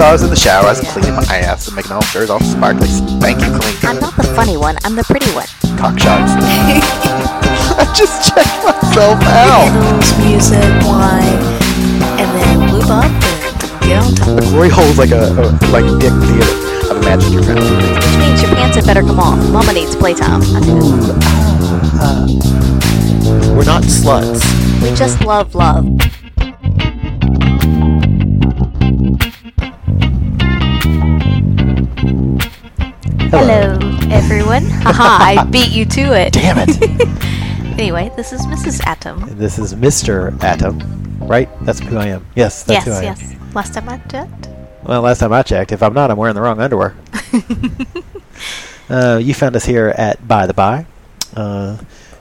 So I was in the shower, I was cleaning my ass and making all sure all sparkly, spanky clean. I'm not the funny one, I'm the pretty one. Cock shots. I just checked myself out. Candles, music, wine, and then lube up and get on top. The glory hole's like a, a like dick theater. I've imagined your friend. Which means your pants had better come off. Mama needs playtime. I do. Uh, we're not sluts. We just love love. Hello, everyone. Haha, I beat you to it. Damn it. Anyway, this is Mrs. Adam. this is Mr. Adam, right? That's who I am. Yes, that's yes, who I yes. am. Last time I checked. Well, last time I checked, if I'm not, I'm wearing the wrong underwear. uh, you found us here at By the By, uh,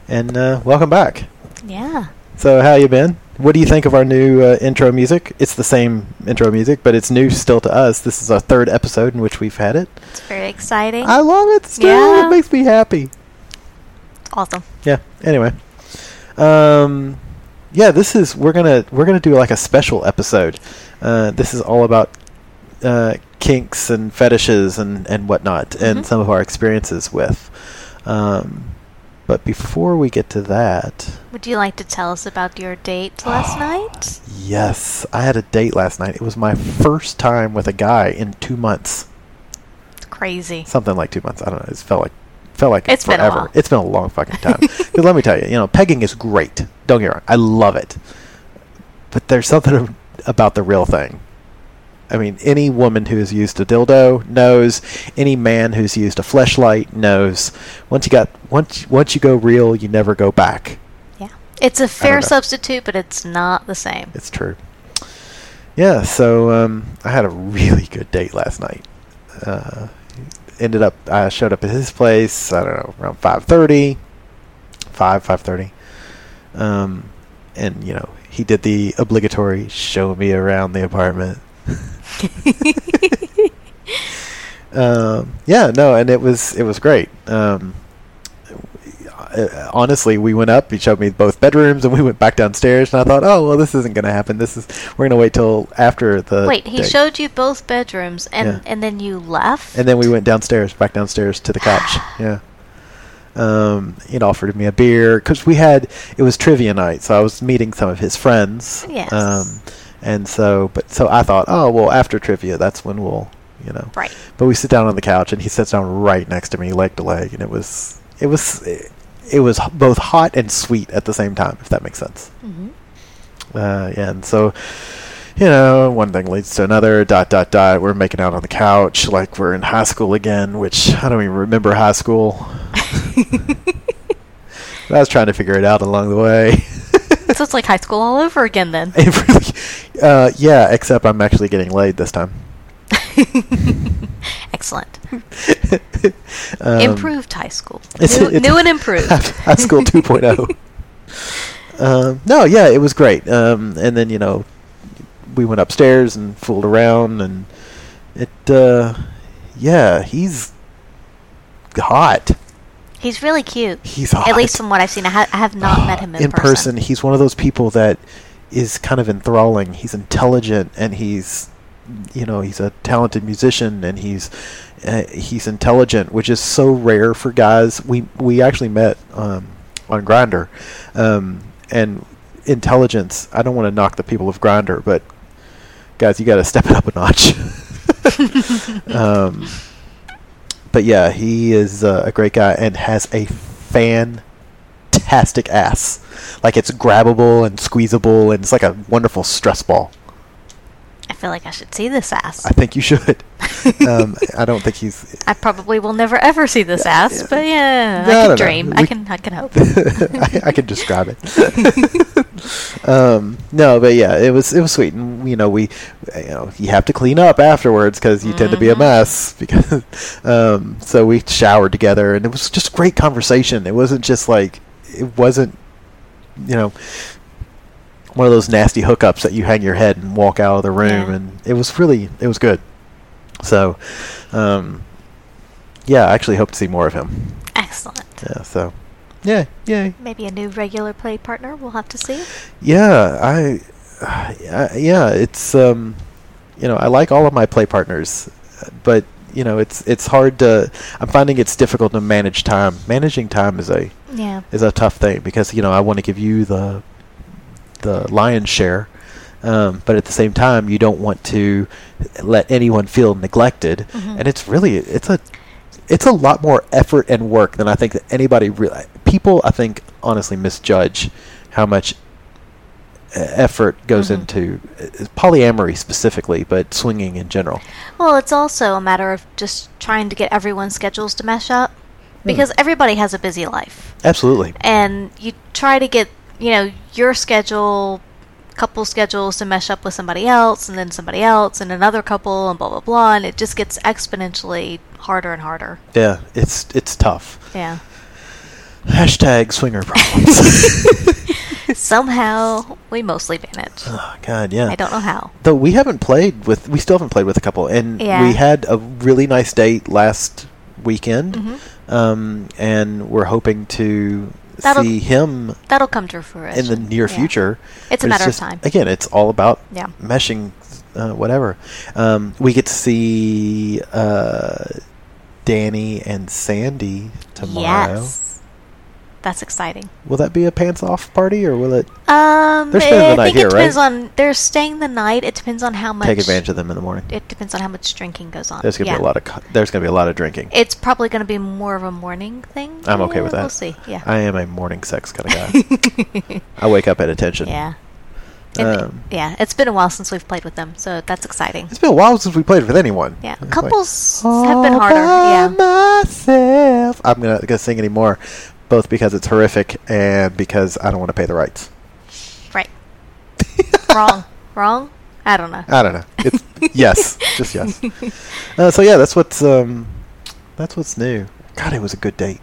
and uh, welcome back. Yeah. So, how you been? What do you think of our new uh, intro music? It's the same intro music, but it's new still to us. This is our third episode in which we've had it. It's very exciting. I love it still. Yeah. It makes me happy. It's awesome. Yeah. Anyway, um, yeah, this is we're gonna we're gonna do like a special episode. Uh, this is all about uh, kinks and fetishes and and whatnot, and Mhm. some of our experiences with. Um, but before we get to that, Would you like to tell us about your date last ah, night? yes, I had a date last night. It was my first time with a guy in two months, It's crazy. something like two months. I don't know. It felt like felt like It's been a forever. while. It's been a long fucking time. Because let me tell you, you know, pegging is great. Don't get me wrong, I love it. But there's something about the real thing. I mean, any woman who has used a dildo knows. Any man who's used a fleshlight knows. Once you got once once you go real, you never go back. Yeah. It's a fair substitute, but it's not the same. It's true. Yeah, so um, I had a really good date last night. Uh, ended up, I showed up at his place. I don't know around five thirty, five five thirty, um, and you know he did the obligatory show me around the apartment. um, yeah, no, and it was it was great. Um, uh, honestly, we went up. He showed me both bedrooms, and we went back downstairs. And I thought, oh well, this isn't going to happen. This is we're going to wait till after the. Wait, he date. showed you both bedrooms, and Yeah. and then you left. And then we went downstairs, back downstairs to the couch. yeah. Um, he'd offered me a beer because we had it was trivia night, so I was meeting some of his friends. Yes. Um, and so, but so I thought, oh well, after trivia, that's when we'll, you know. Right. But we sit down on the couch, and he sits down right next to me, leg to leg, and it was, it was, it was both hot and sweet at the same time, if that makes sense. hmm Uh, yeah, and so, you know, one thing leads to another. Dot dot dot. We're making out on the couch like we're in high school again, which I don't even remember high school. I was trying to figure it out along the way. so it's like high school all over again then. it really, uh, yeah, except I'm actually getting laid this time. Excellent. Um, improved high school. it's- new, it's- new and improved. high school 2.0. um, no, yeah, it was great. Um, and then you know, we went upstairs and fooled around, and it, uh, yeah, he's hot. He's really cute. He's hot. At least from what I've seen, I, ha- I have not met him in, person. He's one of those people that is kind of enthralling. He's intelligent, and he's, you know, he's a talented musician, and he's uh, he's intelligent, which is so rare for guys. We we actually met um, on Grindr, um, and intelligence. I don't want to knock the people of Grindr, but guys, you got to step it up a notch. um, but yeah, he is uh, a great guy and has a fantastic ass. Like it's grabbable and squeezable, and it's like a wonderful stress ball. I feel like I should see this ass. I think you should. um, I don't think he's. I probably will never ever see this ass, but yeah, No, I can no. dream. I can I can hope. I, I can describe it. um, no, but yeah, it was it was sweet, and you know we, you know, you have to clean up afterwards because you tend to be a Mhm. mess. Because um, so we showered together, and it was just great conversation. It wasn't just like it wasn't, you know. One of those nasty hookups that you hang your head and walk out of the room, Yeah. and it was really it was good. So, um, yeah, I actually hope to see more of him. Excellent. Yeah, so yeah, yay. Maybe a new regular play partner. We'll have to see. Yeah, I, I yeah, it's um, you know, I like all of my play partners, but you know, it's it's hard to. I'm finding it's difficult to manage time. Managing time is a Yeah. is a tough thing because you know I want to give you the the lion's share, um, but at the same time you don't want to let anyone feel neglected, Mhm. and it's really it's a it's a lot more effort and work than I think that anybody really people I think honestly misjudge how much effort goes Mhm. into uh, polyamory specifically, but swinging in general. Well, it's also a matter of just trying to get everyone's schedules to mesh up because everybody has a busy life. Absolutely. And you try to get, you know, your schedule, couple schedules to mesh up with somebody else and then somebody else and another couple and blah blah blah and it just gets exponentially harder and harder. Yeah, it's it's tough. Yeah. Hashtag swinger problems. Somehow we mostly manage. oh, God, yeah. I don't know how. Though we haven't played with, we still haven't played with a couple, and Yeah. we had a really nice date last weekend, Mhm. um, and we're hoping to That'll- see him That'll come to fruition in the near Yeah. future. It's a matter of just- time. Again, it's all about Yeah. meshing, uh, whatever. Um, we get to see uh, Danny and Sandy tomorrow. Yes. That's exciting. Will that be a pants off party, or will it Um, They're spending the I night think here, it depends right? on. They're staying the night. It depends on how much. take advantage of them in the morning? It depends on how much drinking goes on. There's gonna yeah. be a lot of there's gonna be a lot of drinking. It's probably going to be more of a morning thing. I'm okay with that. We'll see. Yeah. I am a morning sex kind of guy. I wake up at attention. yeah. Um, yeah. It's been a while since we've played with them, so that's exciting. It's been a while since we played with anyone. Yeah. It's like, Couples have been "All harder. by Yeah. myself." I'm gonna gonna sing anymore, both because it's horrific and because I don't want to pay the rights. Right. Wrong. Wrong. I don't know. I don't know. It's yes, just yes. Uh, so yeah, that's what's um, that's what's new. God, it was a good date.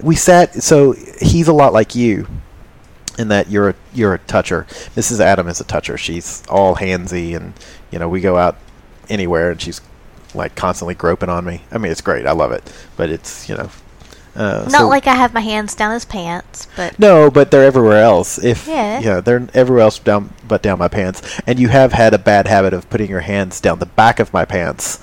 We sat. So he's a lot like you, in that you're a you're a toucher. Mrs. Adam is a toucher. She's all handsy, and you know we go out anywhere, and she's like constantly groping on me. I mean, it's great. I love it, but it's you know. Uh, Not so- like I have my hands down his pants, but no, but they're everywhere else. If Yeah. yeah, they're everywhere else down but down my pants. And you have had a bad habit of putting your hands down the back of my pants.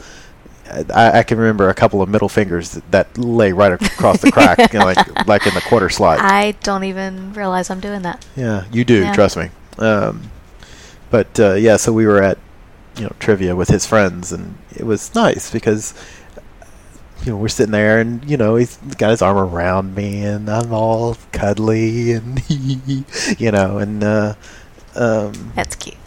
I, I can remember a couple of middle fingers that, that lay right across the crack, you know, like like in the quarter slot. I don't even realize I'm doing that. yeah, you do. Yeah. Trust me. Um, but uh, yeah, so we were at you know trivia with his friends, and it was nice because you know we're sitting there, and you know he's got his arm around me, and I'm all cuddly, and you know, and uh, um, That's cute.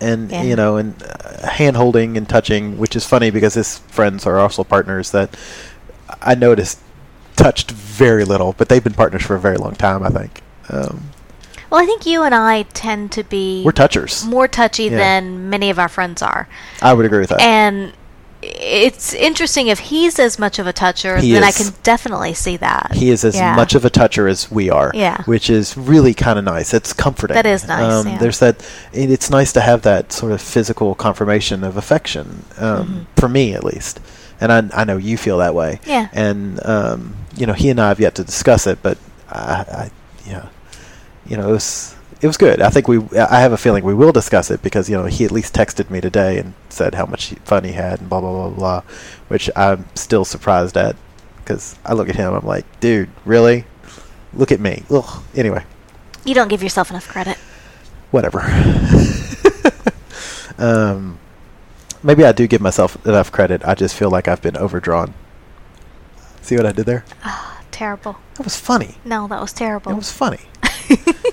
and Yeah. you know, and uh, hand holding and touching, which is funny because his friends are also partners that I noticed touched very little, but they've been partners for a very long time. I think um, Well, I think you and I tend to be we're touchers. more touchy Yeah. than many of our friends are. I would agree with that. And it's interesting if he's as much of a toucher, He then I can definitely see that. He is as Yeah. much of a toucher as we are. Yeah. Which is really kind of nice. It's comforting. That is nice, Um, yeah. There's that. It, it's nice to have that sort of physical confirmation of affection, um, Mhm. for me at least. And I, I know you feel that way. Yeah. And um, you know, he and I have yet to discuss it, but I, I yeah, you know, it was it was good. I think we. I have a feeling we will discuss it because you know he at least texted me today and said how much fun he had and blah blah blah blah, which I'm still surprised at because I look at him, I'm like, dude, really? Look at me. Ugh. Anyway, You don't give yourself enough credit. whatever. um, maybe I do give myself enough credit. I just feel like I've been overdrawn. See what I did there? Ah, terrible. That was funny. No, that was terrible. It was funny.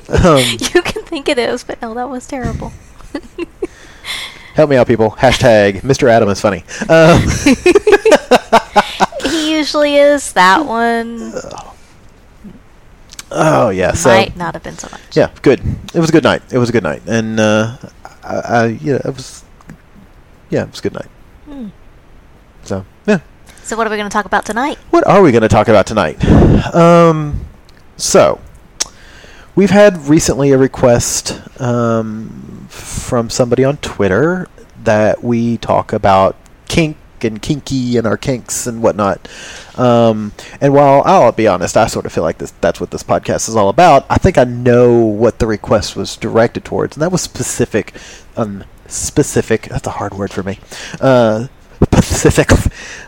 Um, you can think it is, but no, that was terrible. Help me out, people. Hashtag Mr. Adam is funny. Um, He usually is that one. oh yeah, so Might not have been so much. yeah, good. It was a good night. It was a good night, and uh, I, I, yeah, it was. Yeah, it was a good night. Hmm. So yeah, So what are we going to talk about tonight? what are we going to talk about tonight? Um, so we've had recently a request um, from somebody on Twitter that we talk about kink and kinky and our kinks and whatnot. Um, and while I'll be honest, I sort of feel like this that's what this podcast is all about. I think I know what the request was directed towards, and that was specific. Um, specific. That's a hard word for me. Uh, specific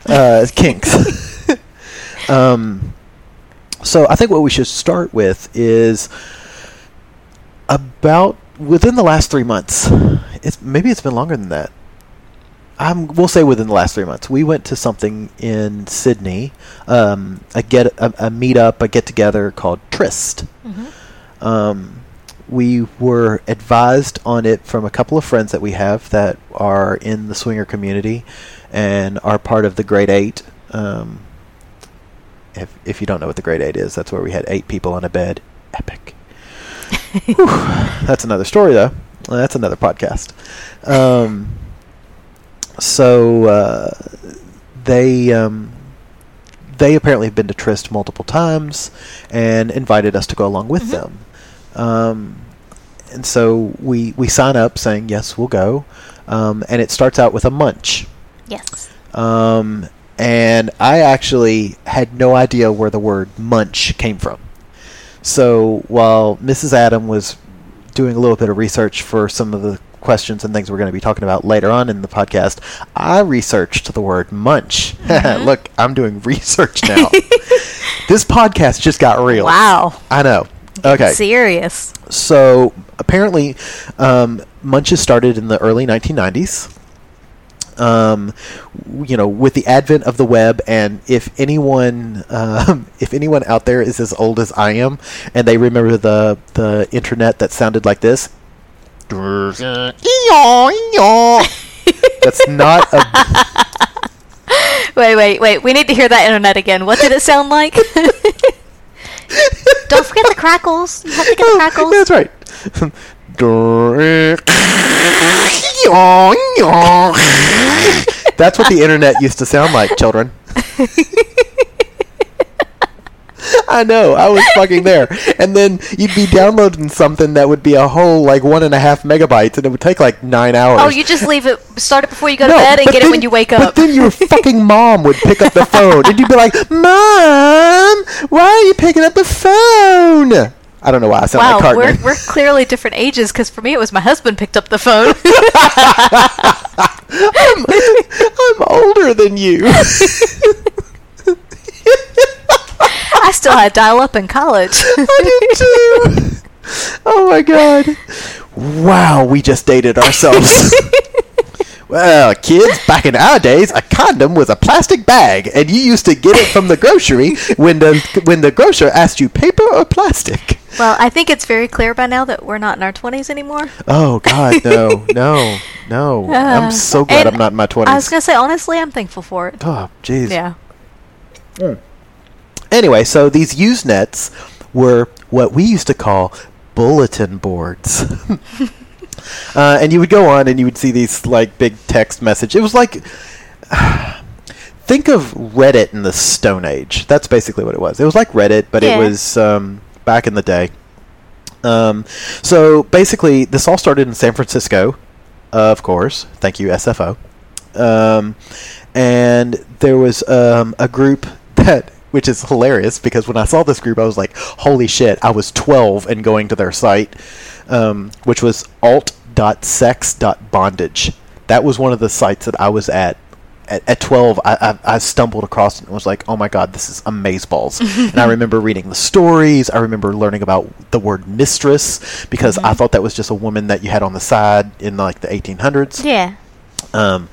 uh, kinks. um, so I think what we should start with is about within the last three months. It's maybe it's been longer than that. I'm, we'll say within the last three months. We went to something in Sydney, um, a get a, a meetup, a get together called Trist. Um, we were advised on it from a couple of friends that we have that are in the swinger community and are part of the Grade Eight. Um, if if you don't know what the Grade Eight is, that's where we had eight people on a bed. Epic. Whew. That's another story, though. That's another podcast. Um, so uh, they um, they apparently have been to Trist multiple times and invited us to go along with Mhm. them. Um, and so we we sign up saying yes, we'll go. Um, and it starts out with a munch. Yes. Um, and I actually had no idea where the word munch came from. So while Mrs. Adam was doing a little bit of research for some of the questions and things we're going to be talking about later on in the podcast, I researched the word munch. Mhm. Look, I'm doing research now. this podcast just got real. Wow. I know. Okay. Serious. So apparently, um, munches started in the early 1990s. Um, you know, with the advent of the web, and if anyone, um, if anyone out there is as old as I am, and they remember the the internet that sounded like this, that's not a Wait, wait, wait. We need to hear that internet again. What did it sound like? Don't forget the crackles. You have to get the crackles. That's right. That's what the internet used to sound like, children. I know, I was fucking there. And then you'd be downloading something that would be a whole like one and a half megabytes, and it would take like nine hours. Oh, you just leave it, start it before you go to bed and but get it when you wake up. But then your fucking mom would pick up the phone, and you'd be like, "Mom, why are you picking up the phone?" I don't know why I sound wow, like Cartman. we're, we're clearly different ages because for me it was my husband picked up the phone. I'm, I'm older than you. I still had dial up in college. I did too. Oh my god. Wow, we just dated ourselves. well, kids, back in our days, a condom was a plastic bag, and you used to get it from the grocery when the when the grocer asked you paper or plastic. well, I think it's very clear by now that we're not in our 20s anymore. Oh god, no, no, no. I'm Uh, so glad I'm not in my twenties. I was going to say, honestly, I'm thankful for it. Oh, jeez. Yeah. Anyway, so these Usenets were what we used to call bulletin boards. uh, and you would go on and you would see these like big text message. It was like think of Reddit in the Stone Age. That's basically what it was. It was like Reddit, but Yeah. it was um, back in the day. Um, so basically, this all started in San Francisco, of course. Thank you, SFO. Um, and there was um, a group that, which is hilarious because when I saw this group, I was like, "Holy shit!" I was 12 and going to their site, um, which was alt.sex.bondage. That was one of the sites that I was at. At, at 12, I, I, I stumbled across it and was like, "Oh my god, this is amazeballs!" and I remember reading the stories. I remember learning about the word mistress because I thought that was just a woman that you had on the side in like the 1800s Yeah. um,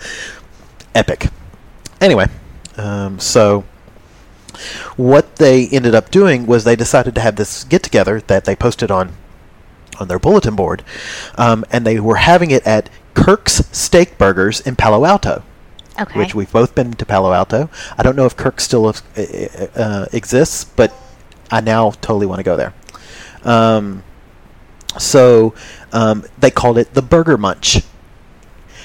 epic. Anyway, um, so what they ended up doing was they decided to have this get together that they posted on on their bulletin board, um, and they were having it at Kirk's Steak Burgers in Palo Alto. Okay. which we've both been to Palo Alto. I don't know if Kirk still uh, uh, exists, but I now totally want to go there. Um, so um, they called it the Burger Munch.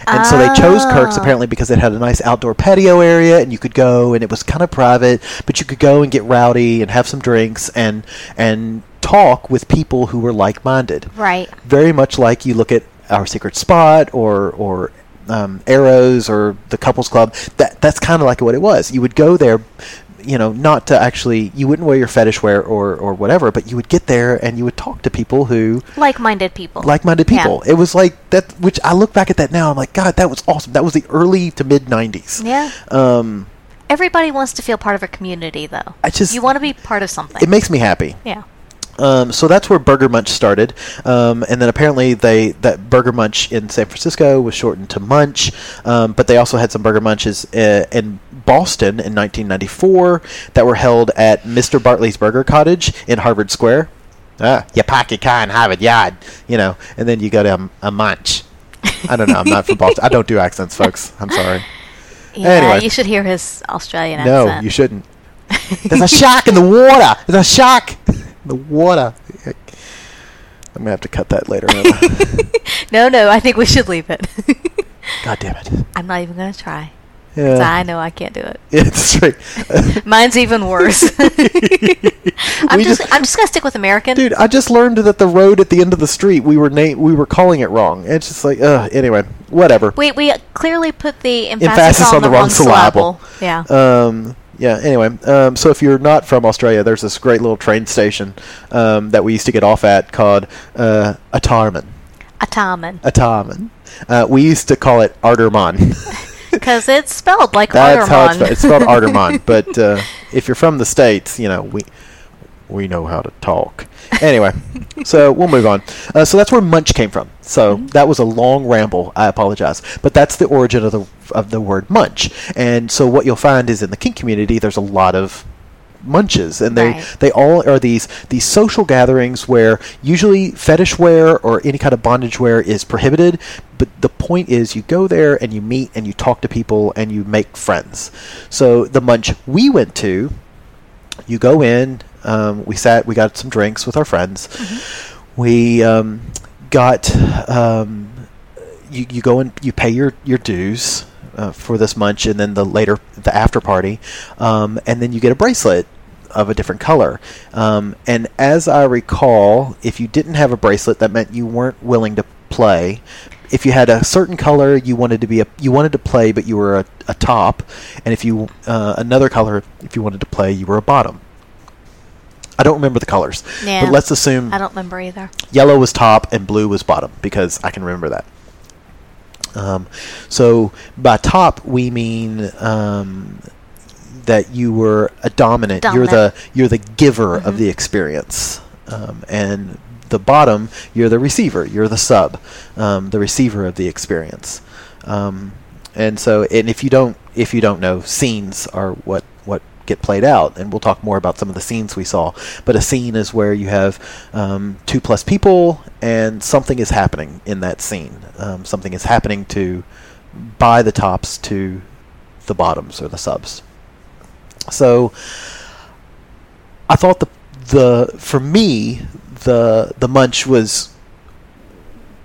And so they chose Kirk's Oh. apparently because it had a nice outdoor patio area and you could go and it was kind of private, but you could go and get rowdy and have some drinks and and talk with people who were like-minded Right. very much like you look at our secret spot or or um, arrows or the couples club that that's kind of like what it was you would go there you know not to actually you wouldn't wear your fetish wear or or whatever but you would get there and you would talk to people who Like-minded people. like-minded Yeah. people it was like that which i look back at that now i'm like god that was awesome that was the early to mid 90s Yeah. um Everybody wants to feel part of a community, though. I just- you want to be part of something. it makes me happy yeah. Um, so that's where Burger Munch started, um, and then apparently they that Burger Munch in San Francisco was shortened to Munch, um, but they also had some Burger Munches uh, in Boston in 1994 that were held at Mr. Bartley's Burger Cottage in Harvard Square. Ah, your car in Harvard Yard, you know, and then you go to a, a Munch. I don't know. I'm not from Boston. I don't do accents, folks. I'm sorry. Yeah. Anyway. You should hear his Australian No, accent. No, you shouldn't. There's a shark in the water. There's a shark in the water. I'm gonna have to cut that later. No, no. I think we should leave it. God damn it! I'm not even gonna try. Yeah, I know I can't do it. it's right. Mine's even worse. I'm just, just- I'm just gonna stick with American. Dude, I just learned that the road at the end of the street we were na- we were calling it wrong. It's just like, uh, anyway, whatever. We we clearly put the emphasis, Emphasis on, the, wrong syllable. Yeah. Um, yeah. Anyway, um, so if you're not from Australia, there's this great little train station um, that we used to get off at called uh, Atarman. Ataman. Atarman. Uh, we used to call it Arterman. Because it's spelled like That's how it's spelled. It's spelled Artarmon. but uh, if you're from the states, you know we we know how to talk. Anyway, so we'll move on. Uh, so that's where Munch came from. So Mm-hmm. that was a long ramble. I apologize, but that's the origin of the of the word Munch. And so what you'll find is in the kink community, there's a lot of munches and they Right. they all are these these social gatherings where usually fetish wear or any kind of bondage wear is prohibited but the point is you go there and you meet and you talk to people and you make friends. So the munch we went to you go in um, we sat we got some drinks with our friends. We um, got um, you, you go and you pay your, your dues uh, for this munch and then the later the after party um, and then you get a bracelet of a different color um, and as i recall if you didn't have a bracelet that meant you weren't willing to play if you had a certain color you wanted to be a you wanted to play but you were a, a top and if you uh, another color if you wanted to play you were a bottom i don't remember the colors Yeah. but let's assume I don't remember either. yellow was top and blue was bottom because I can remember that. Um, so by top we mean um, that you were a dominant. You're the you're the giver of the experience, um, and the bottom you're the receiver. You're the sub, um, the receiver of the experience. Um, and so, and if you don't if you don't know, scenes are what what get played out, and we'll talk more about some of the scenes we saw. But a scene is where you have um, two plus people, and something is happening in that scene. Um, something is happening to by the tops to the bottoms or the subs. So I thought the the for me the the munch was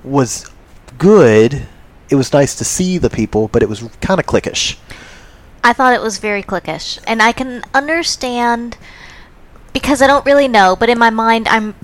was good. It was nice to see the people, but it was kind of cliquish. I thought it was very clickish, and I can understand because I don't really know, but in my mind, I'm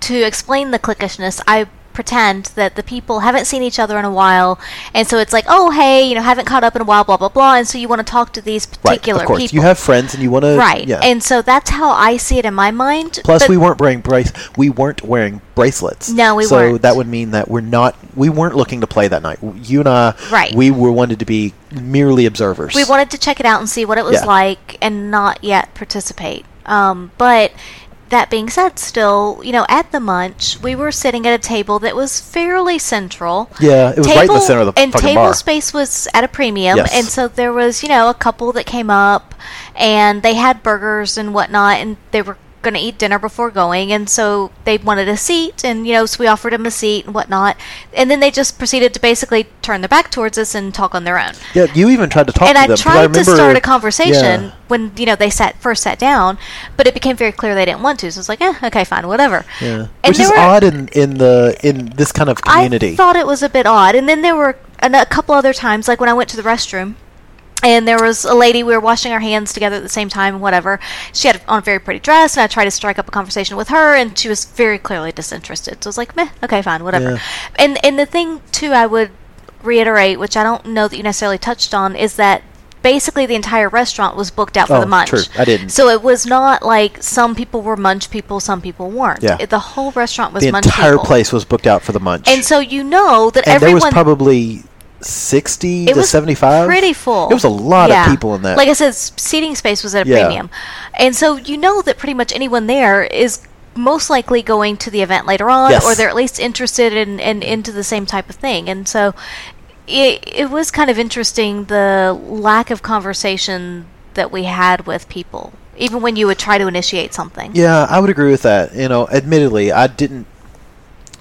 to explain the clickishness. I pretend that the people haven't seen each other in a while, and so it's like, oh hey, you know, haven't caught up in a while, blah blah blah, and so you want to talk to these particular right, of course. people, You have friends, and you want to right? Yeah. And so that's how I see it in my mind. Plus, but- we weren't wearing brace. We weren't wearing bracelets. No, we so weren't. So that would mean that we're not. We weren't looking to play that night. You and I. Right. We were wanted to be merely observers. we wanted to check it out and see what it was Yeah. like and not yet participate. Um, but that being said, still, you know, at the munch, we were sitting at a table that was fairly central. Yeah, it was right in the center of the and fucking table bar. space was at a premium, Yes. and so there was, you know, a couple that came up, and they had burgers and whatnot, and they were going to eat dinner before going, and so they wanted a seat, and you know, so we offered them a seat and whatnot, and then they just proceeded to basically turn their back towards us and talk on their own. Yeah, you even tried to talk and to I them. tried remember, to start a conversation Yeah. when you know they sat first sat down, but it became very clear they didn't want to. So it's like, eh, okay, fine, whatever. Yeah. And Which is were- odd in, in the in this kind of community. I thought it was a bit odd. And then there were a couple other times, like when I went to the restroom. And there was a lady, we were washing our hands together at the same time, whatever. She had on a very pretty dress, and I tried to strike up a conversation with her, and she was very clearly disinterested. So I was like, meh, okay, fine, whatever. Yeah. And, and the thing, too, I would reiterate, which I don't know that you necessarily touched on, is that basically the entire restaurant was booked out for Oh, the munch. true. I didn't. So it was not like some people were munch people, some people weren't. Yeah. It- the whole restaurant was the munch entire people. place was booked out for the munch. And so you know that and everyone there was probably 60 it to 75 pretty full. It was a lot Yeah. of people in that. Like I said, seating space was at a Yeah. premium, and so you know that pretty much anyone there is most likely going to the event later on, Yes. or they're at least interested in and into the same type of thing, and so it it was kind of interesting the lack of conversation that we had with people, even when you would try to initiate something. Yeah, I would agree with that. You know, admittedly, I didn't.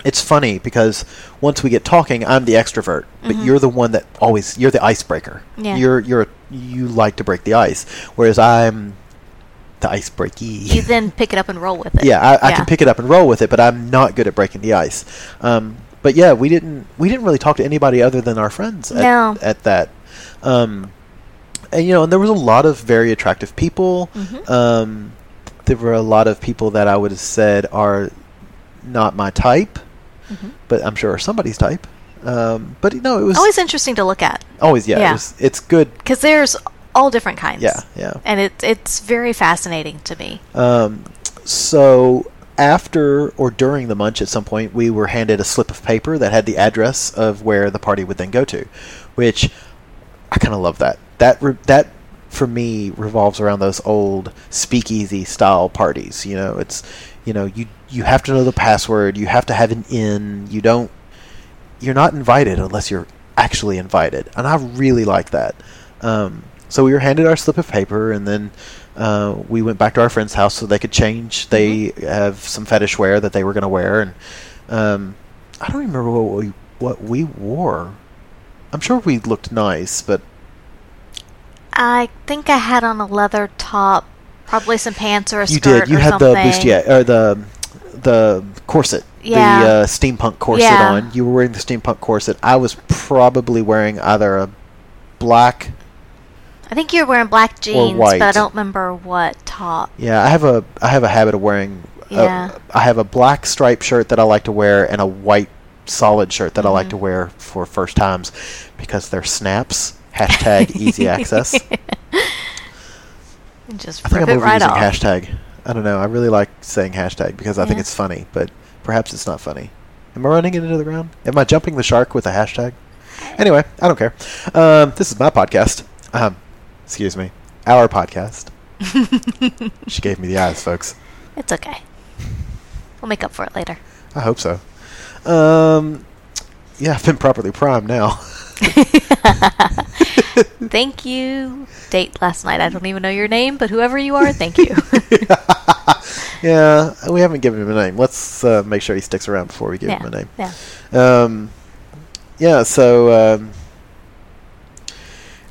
It's funny because once we get talking, I'm the extrovert, but you're the one that always you're the icebreaker. Mm-hmm. Yeah. You're you're you like to break the ice, whereas I'm the ice breaky. You then pick it up and roll with it. yeah, I, I can pick it up and roll with it, but I'm not good at breaking the ice. Um, but yeah, we didn't we didn't really talk to anybody other than our friends at, No. at that. Um, and you know, and there was a lot of very attractive people. Mhm. Um, there were a lot of people that I would have said are not my type, Mhm. but I'm sure are somebody's type. Um, but you know, it was Always interesting to look at always yeah, Yeah. It was, it's good. because there's all different kinds. Yeah, yeah. and it, it's very fascinating to me. Um, so after or during the munch, at some point, we were handed a slip of paper that had the address of where the party would then go to, which I kind of love that. That re- that for me revolves around those old speakeasy style parties. You know, it's you know you you have to know the password. You have to have an in. You don't. You're not invited unless you're actually invited, and I really like that. Um, so we were handed our slip of paper, and then uh, we went back to our friend's house so they could change. They have some fetish wear that they were going to wear, and um, I don't remember what we what we wore. I'm sure we looked nice, but I think I had on a leather top, probably some pants or a you skirt did. You or had something. the bustier or the the corset, Yeah. the uh, steampunk corset Yeah. on. You were wearing the steampunk corset. I was probably wearing either a black. I think you were wearing black jeans, but I don't remember what top. Yeah, I have a I have a habit of wearing. Yeah. I have a black striped shirt that I like to wear and a white solid shirt that I like Mhm. to wear for first times because they're snaps. Hashtag easy access. I just think rip I'm it right overusing off. hashtag. I don't know. I really like saying hashtag because I think it's funny, but perhaps it's not funny. Am I running it into the ground? Am I jumping the shark with a hashtag? Anyway, I don't care. Um, this is my podcast. Um, excuse me, our podcast. she gave me the eyes, folks. It's okay. We'll make up for it later. I hope so. Um, yeah, I've been properly primed now. Thank you. Date last night. I don't even know your name, but whoever you are, thank you. yeah, we haven't given him a name. Let's uh, make sure he sticks around before we give yeah. him a name. Yeah. Um, yeah, so um,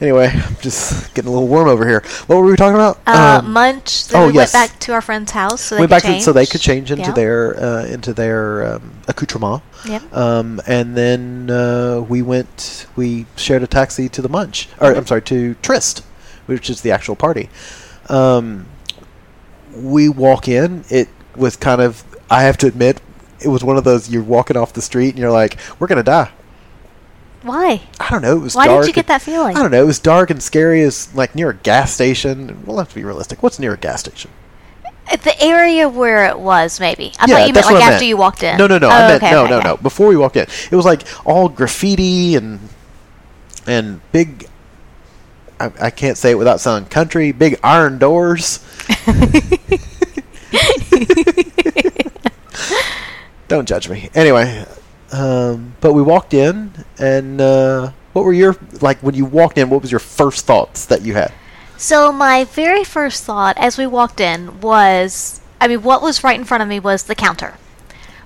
anyway, I'm just getting a little warm over here. What were we talking about? Uh, Um, Munch. Then oh, we yes. went back to our friend's house so they went could back to, change. so they could change into Yeah. their uh, into their um, accoutrement. Yep. Um, and then uh, we went. We shared a taxi to the Munch, or I'm sorry, to Trist, which is the actual party. Um, we walk in. It was kind of. I have to admit, it was one of those. You're walking off the street and you're like, "We're gonna die." Why? I don't know. It was Why did you get that feeling? I don't know. It was dark and scary. As like near a gas station. We'll have to be realistic. What's near a gas station? At The area where it was, maybe. I yeah, thought you meant like after meant. you walked in. No, no, no. Oh, I meant okay, no, okay, no, okay. no. Before we walked in, it was like all graffiti and and big. I, I can't say it without sounding country. Big iron doors. Don't judge me. Anyway, um, but we walked in, and uh, what were your like when you walked in? What was your first thoughts that you had? So my very first thought as we walked in was I mean, what was right in front of me was the counter,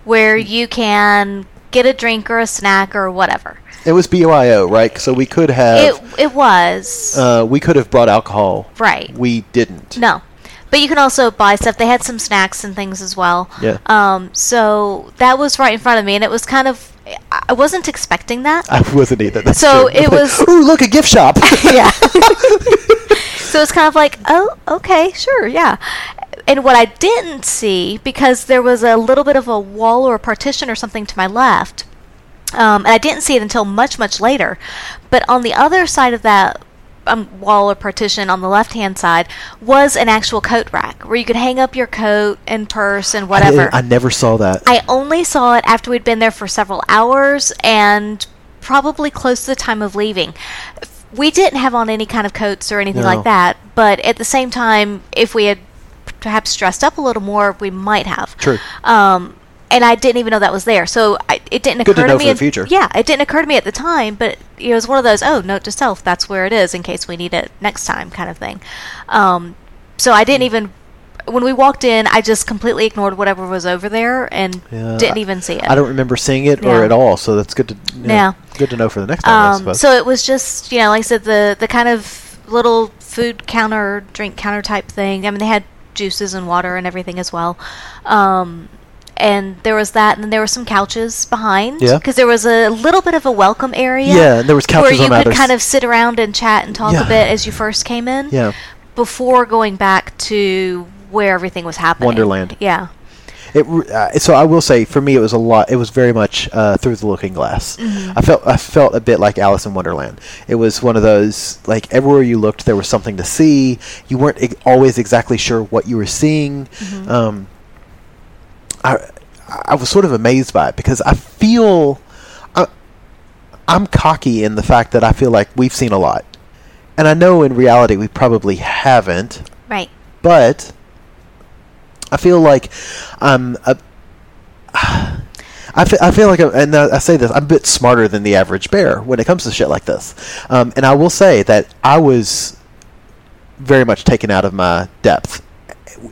where you can get a drink or a snack or whatever. It was BYO, right? So we could have It it was uh, we could have brought alcohol. right. We didn't. No. But you can also buy stuff. They had some snacks and things as well. Yeah. Um, so that was right in front of me, and it was kind of. I wasn't expecting that. I wasn't either. That's So true. it was- Ooh, look, a gift shop. yeah. so it's kind of like, oh, okay, sure, yeah. And what I didn't see, because there was a little bit of a wall or a partition or something to my left, um, and I didn't see it until much, much later. But on the other side of that um, wall or partition, on the left hand side, was an actual coat rack where you could hang up your coat and purse and whatever. didn't- I never saw that. I only saw it after we'd been there for several hours and probably close to the time of leaving. We didn't have on any kind of coats or anything No. like that, but at the same time, if we had perhaps dressed up a little more, we might have. True. Um, and I didn't even know that was there, so I, it didn't Good to occur know me. for the future. Yeah, it didn't occur to me at the time, but it was one of those. Oh, note to self: that's where it is in case we need it next time, kind of thing. Um, so I didn't even. When we walked in, I just completely ignored whatever was over there and Yeah, didn't even see it. I don't remember seeing it or at all, so that's good to yeah, Yeah. good to know for the next time. I Um, suppose. so it was just, you know, like I said, the the kind of little food counter, drink counter type thing. I mean, they had juices and water and everything as well. Um, and there was that, and then there were some couches behind. Yeah. Because there was a little bit of a welcome area. Yeah, and there was couches where you could either kind of sit around and chat and talk Yeah. a bit as you first came in. yeah, Before going back to where everything was happening. Wonderland. Yeah. it. Uh, so I will say, for me, it was a lot. It was very much uh, through the looking glass. Mm-hmm. I felt I felt a bit like Alice in Wonderland. It was one of those like everywhere you looked, there was something to see. You weren't e- always exactly sure what you were seeing. Mm-hmm. Um, I I was sort of amazed by it because I feel I, I'm cocky in the fact that I feel like we've seen a lot, and I know in reality we probably haven't, Right. but I feel like I'm a. I feel, I feel like, I'm, and I say this, I'm a bit smarter than the average bear when it comes to shit like this. Um, and I will say that I was very much taken out of my depth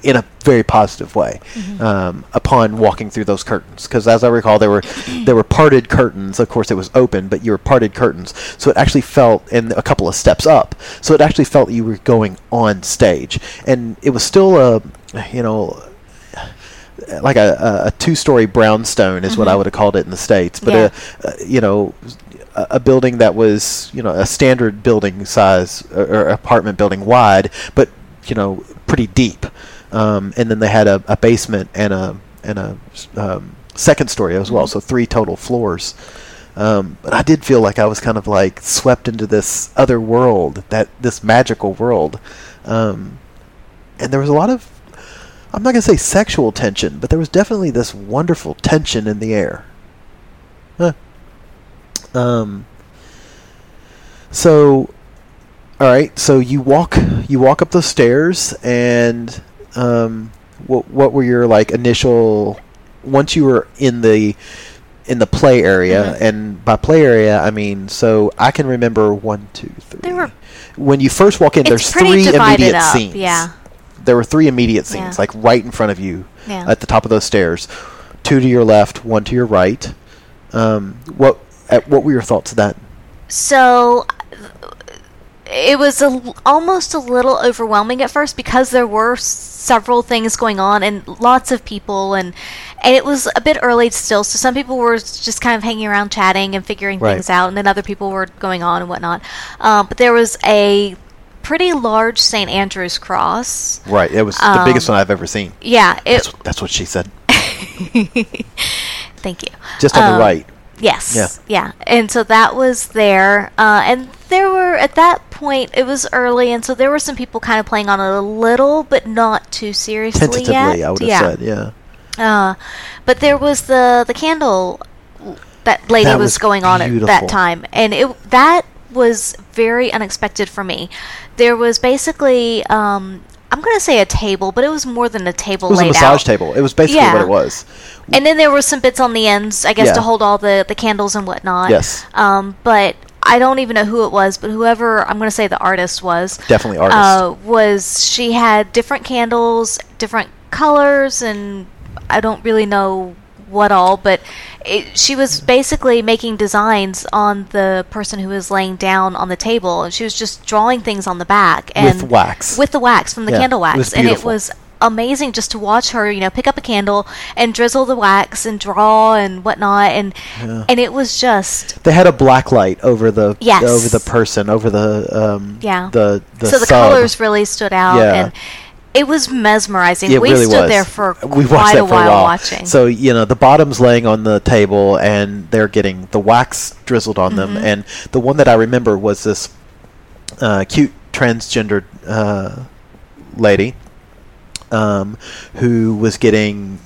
in a very positive way mm-hmm. um, upon walking through those curtains. Because as I recall, there were there were parted curtains. Of course, it was open, but you were parted curtains, so it actually felt, and a couple of steps up, so it actually felt you were going on stage, and it was still a, you know. Like a, a, two-story brownstone is what I mm-hmm. would have called it in the states, but uh, Yeah. a, a you know a, a building that was you know a standard building size or, or apartment building wide, but you know pretty deep. Um, and then they had a, a basement and a and a um, second story as well, so three total floors. Um, but I did feel like I was kind of like swept into this other world, that this magical world, um, and there was a lot of I'm not gonna say sexual tension, but there was definitely this wonderful tension in the air. Huh. Um. So, all right. So you walk, you walk up the stairs, and um, what what were your like initial once you were in the in the play area, Mhm. and by play area I mean so I can remember one, two, three. There were- when you first walk in, there's three immediate up, scenes. yeah. There were three immediate scenes, Yeah. like right in front of you, Yeah. at the top of those stairs. Two to your left, one to your right. Um, what at, what were your thoughts of that? So it was a, almost a little overwhelming at first because there were several things going on and lots of people and and it was a bit early still so some people were just kind of hanging around chatting and figuring Right. things out and then other people were going on and whatnot um, but there was a pretty large st andrew's cross Right, it was the Um, biggest one I've ever seen. yeah it, That's, that's what she said. thank you Just on Um, the right. Yes. Yeah. Yeah. And so that was there. Uh, and there were, at that point, it was early, and so there were some people kind of playing on it a little, but not too seriously Tentatively, yet. I would have yeah. said, yeah. Uh, but there was the, the candle that lady That was, was going on at that time. And it that was very unexpected for me. There was basically, um, I'm going to say a table, but it was more than a table It was a massage out. table. It was basically Yeah. what it was. And then there were some bits on the ends, I guess, Yeah. to hold all the, the candles and whatnot. Yes. Um, but I don't even know who it was, but whoever I'm going to say the artist was, Definitely artist. uh, was she had different candles, different colors and I don't really know what all, but it, she was basically making designs on the person who was laying down on the table, and she was just drawing things on the back and With wax. with the wax from the Yeah, candle wax, and it was amazing just to watch her, you know, pick up a candle and drizzle the wax and draw and whatnot, and and it was just They had a black light over the Yes. over the person over the um Yeah. the the so the sub. colors really stood out, Yeah. and it was mesmerizing. It we really stood was. there for we quite a for while a while. watching. So you know the bottom's laying on the table and they're getting the wax drizzled on Mm-hmm. them. And the one that I remember was this uh, cute transgendered uh, lady um, who was getting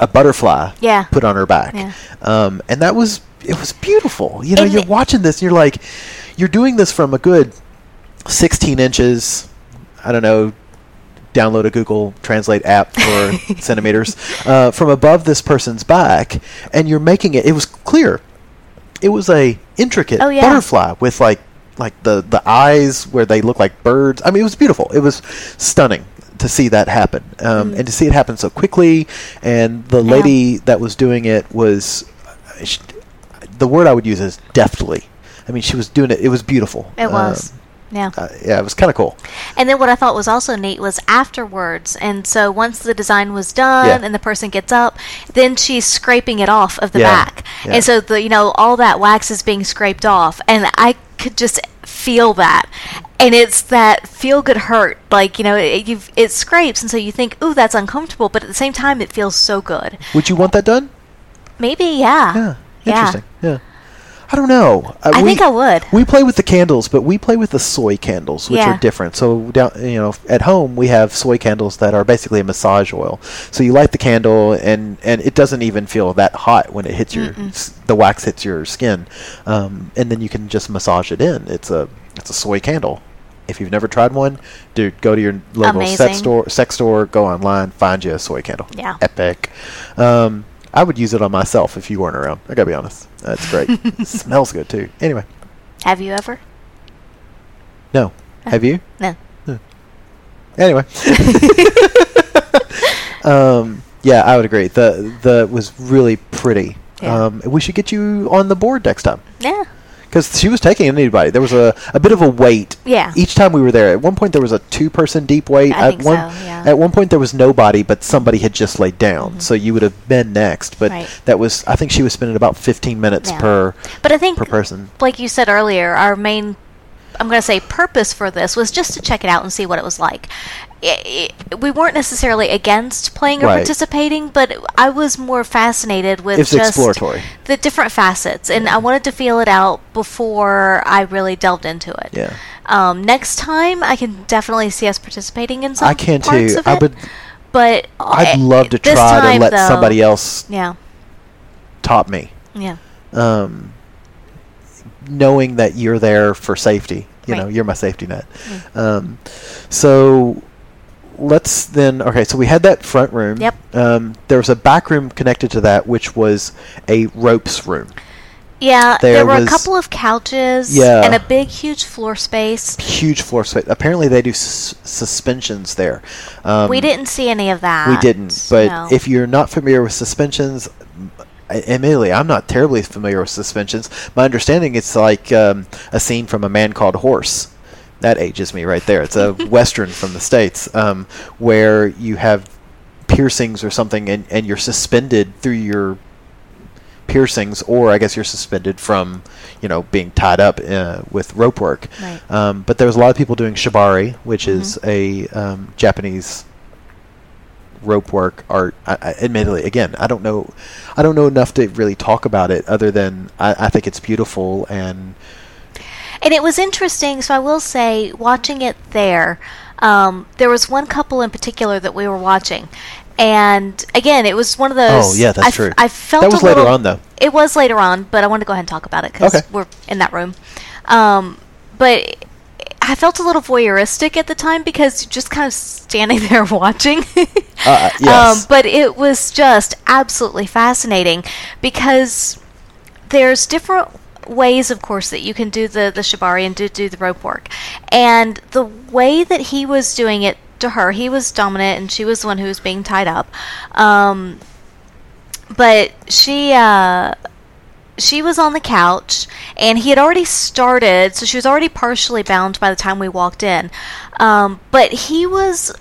a butterfly Yeah. put on her back. Yeah. Um, and that was it was beautiful. You know, And you're watching this and you're like, you're doing this from a good 16 inches. I don't know. Download a Google Translate app for centimeters uh, from above this person's back, and you're making it. It was clear. It was a intricate Oh, yeah. butterfly with like like the the eyes where they look like birds. I mean, it was beautiful. It was stunning to see that happen, um, and to see it happen so quickly. And the Mm. Yeah. lady that was doing it was, uh, sh- the word I would use is deftly. I mean, she was doing it. It was beautiful. it was. Um, yeah. uh, yeah, it was kind of cool. And then what I thought was also neat was afterwards. And so once the design was done Yeah. and the person gets up, then she's scraping it off of the Yeah, back. yeah. And so the you know all that wax is being scraped off and I could just feel that. And it's that feel good hurt. Like, you know, it, you've, it scrapes and so you think, "Ooh, that's uncomfortable," but at the same time it feels so good. Would you want that done? Maybe. Yeah, Yeah. interesting. Yeah, I don't know. Uh, I we- think I would. We play with the candles, but we play with the soy candles, which Yeah. are different. So down, you know, at home we have soy candles that are basically a massage oil. So you light the candle, and and it doesn't even feel that hot when it hits your s- the wax hits your skin, um, and then you can just massage it in. It's a it's a soy candle. If you've never tried one, dude, go to your local Amazing. sex store, sex store, go online, find you a soy candle. Yeah. epic. Um, I would use it on myself if you weren't around. I gotta be honest. That's great. smells good too. Anyway, Have you ever? no. Have you? No. Anyway. um, yeah, I would agree. The the was really pretty. Yeah. Um, we should get you on the board next time Yeah. Because she was taking anybody. There was a, a bit of a wait. Yeah. Each time we were there, at one point there was a two person deep wait. I at think one so, yeah. at one point there was nobody, but somebody had just laid down, so you would have been next. But Mm-hmm. Right. that was I think she was spending about fifteen minutes Yeah. per But I think per person. like you said earlier, our main, I'm going to say, purpose for this was just to check it out and see what it was like. I i we weren't necessarily against playing or Right. participating, but I was more fascinated with It's just exploratory. the different facets, and I wanted to feel it out before I really delved into it. Yeah. Um, next time, I can definitely see us participating in some I can parts too. of I it, would. but I'd love to try to let though- somebody else Yeah, top me. yeah, um, knowing that you're there for safety. You know, you're my safety net. Um, so let's then. Okay, so we had that front room. Yep. Um, there was a back room connected to that, which was a ropes room. yeah. There, There were a couple of couches Yeah. and a big, huge floor space. Huge floor space. Apparently, they do s- suspensions there. Um, we didn't see any of that. We didn't. But no. if you're not familiar with suspensions, admittedly, I'm not terribly familiar with suspensions. My understanding it's like um, a scene from A Man Called Horse. That ages me right there. It's a western from the states um, where you have piercings or something, and, and you're suspended through your piercings, or I guess you're suspended from, you know, being tied up uh, with rope work. Right. Um, but there was a lot of people doing shibari, which is a um, Japanese rope work art. I, I, admittedly, again, I don't know, I don't know enough to really talk about it. Other than I, I think it's beautiful and And it was interesting, so I will say, watching it there, um, there was one couple in particular that we were watching. And again, it was one of those. Oh, yeah, that's I true. I felt That was a later little- on, though. It was later on, but I want to go ahead and talk about it because Okay. we're in that room. Um, but I felt a little voyeuristic at the time because just kind of standing there watching. Uh, yes. Um, but it was just absolutely fascinating because there's different ways, of course, that you can do the, the shibari and do, do the rope work. And the way that he was doing it to her. He was dominant, and she was the one who was being tied up. Um, but she uh, she was on the couch, and he had already started, so she was already partially bound by the time we walked in. Um, but he was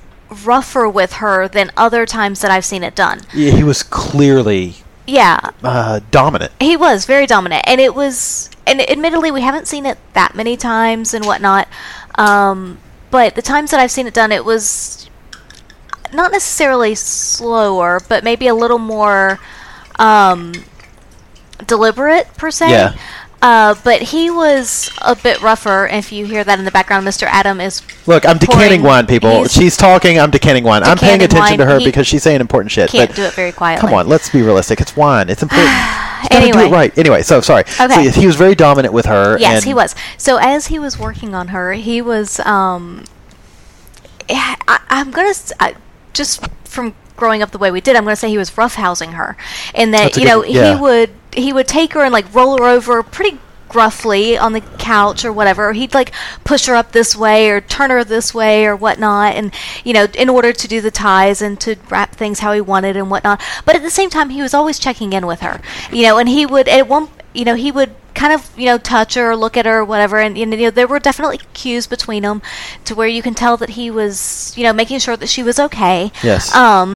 rougher with her than other times that I've seen it done. Yeah, he was clearly Yeah, uh, dominant. he was very dominant, and it was, and admittedly, we haven't seen it that many times and whatnot. Um, but the times that I've seen it done, it was not necessarily slower, but maybe a little more um, deliberate per se. Yeah. Uh, but he was a bit rougher. If you hear that in the background, Mr. Adam is Look, I'm decanting wine, people. She's talking. I'm decanting wine. I'm paying Decanting attention to her He because she's saying important shit. can't but do it very quietly. Come on, let's be realistic. It's wine. It's important. You gotta do Anyway. it right. Anyway, so sorry. Okay. So he was very dominant with her. Yes, he was. So as he was working on her, he was. Um, I, I'm gonna I just from growing up the way we did, I'm gonna say he was roughhousing her, and that you know good- yeah. he would he would take her and like roll her over pretty gruffly on the couch or whatever. He'd like push her up this way or turn her this way or whatnot, and you know in order to do the ties and to wrap things how he wanted and whatnot. But at the same time, he was always checking in with her, you know, and he would at one you know he would kind of you know touch her or look at her or whatever and you know there were definitely cues between them to where you can tell that he was you know making sure that she was okay Yes. um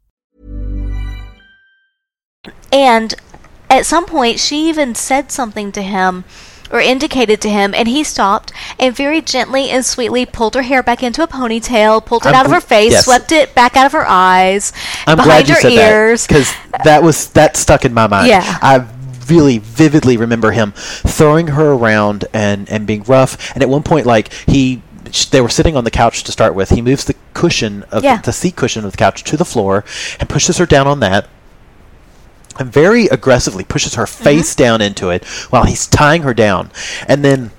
and at some point she even said something to him or indicated to him and he stopped and very gently and sweetly pulled her hair back into a ponytail pulled it I'm out of her face yes. swept it back out of her eyes I'm behind glad you her ears because that was that stuck in my mind. Yeah. I really vividly remember him throwing her around and and being rough. And at one point, like he. They were sitting on the couch to start with. He moves the cushion of Yeah. the, the seat cushion of the couch to the floor and pushes her down on that. And very aggressively pushes her Mm-hmm. face down into it while he's tying her down. And then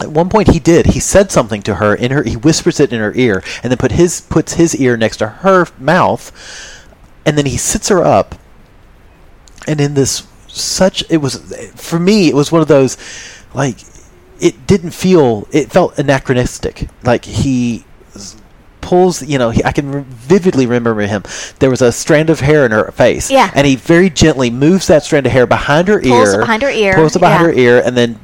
at one point he did. He said something to her in her. He whispers it in her ear, and then put his puts his ear next to her mouth, and then he sits her up. And in this such it was for me it was one of those like it didn't feel it felt anachronistic like he pulls you know he, i can re- vividly remember him there was a strand of hair in her face Yeah. and he very gently moves that strand of hair behind her Pulls ear it behind her ear, pulls it behind yeah. her ear and then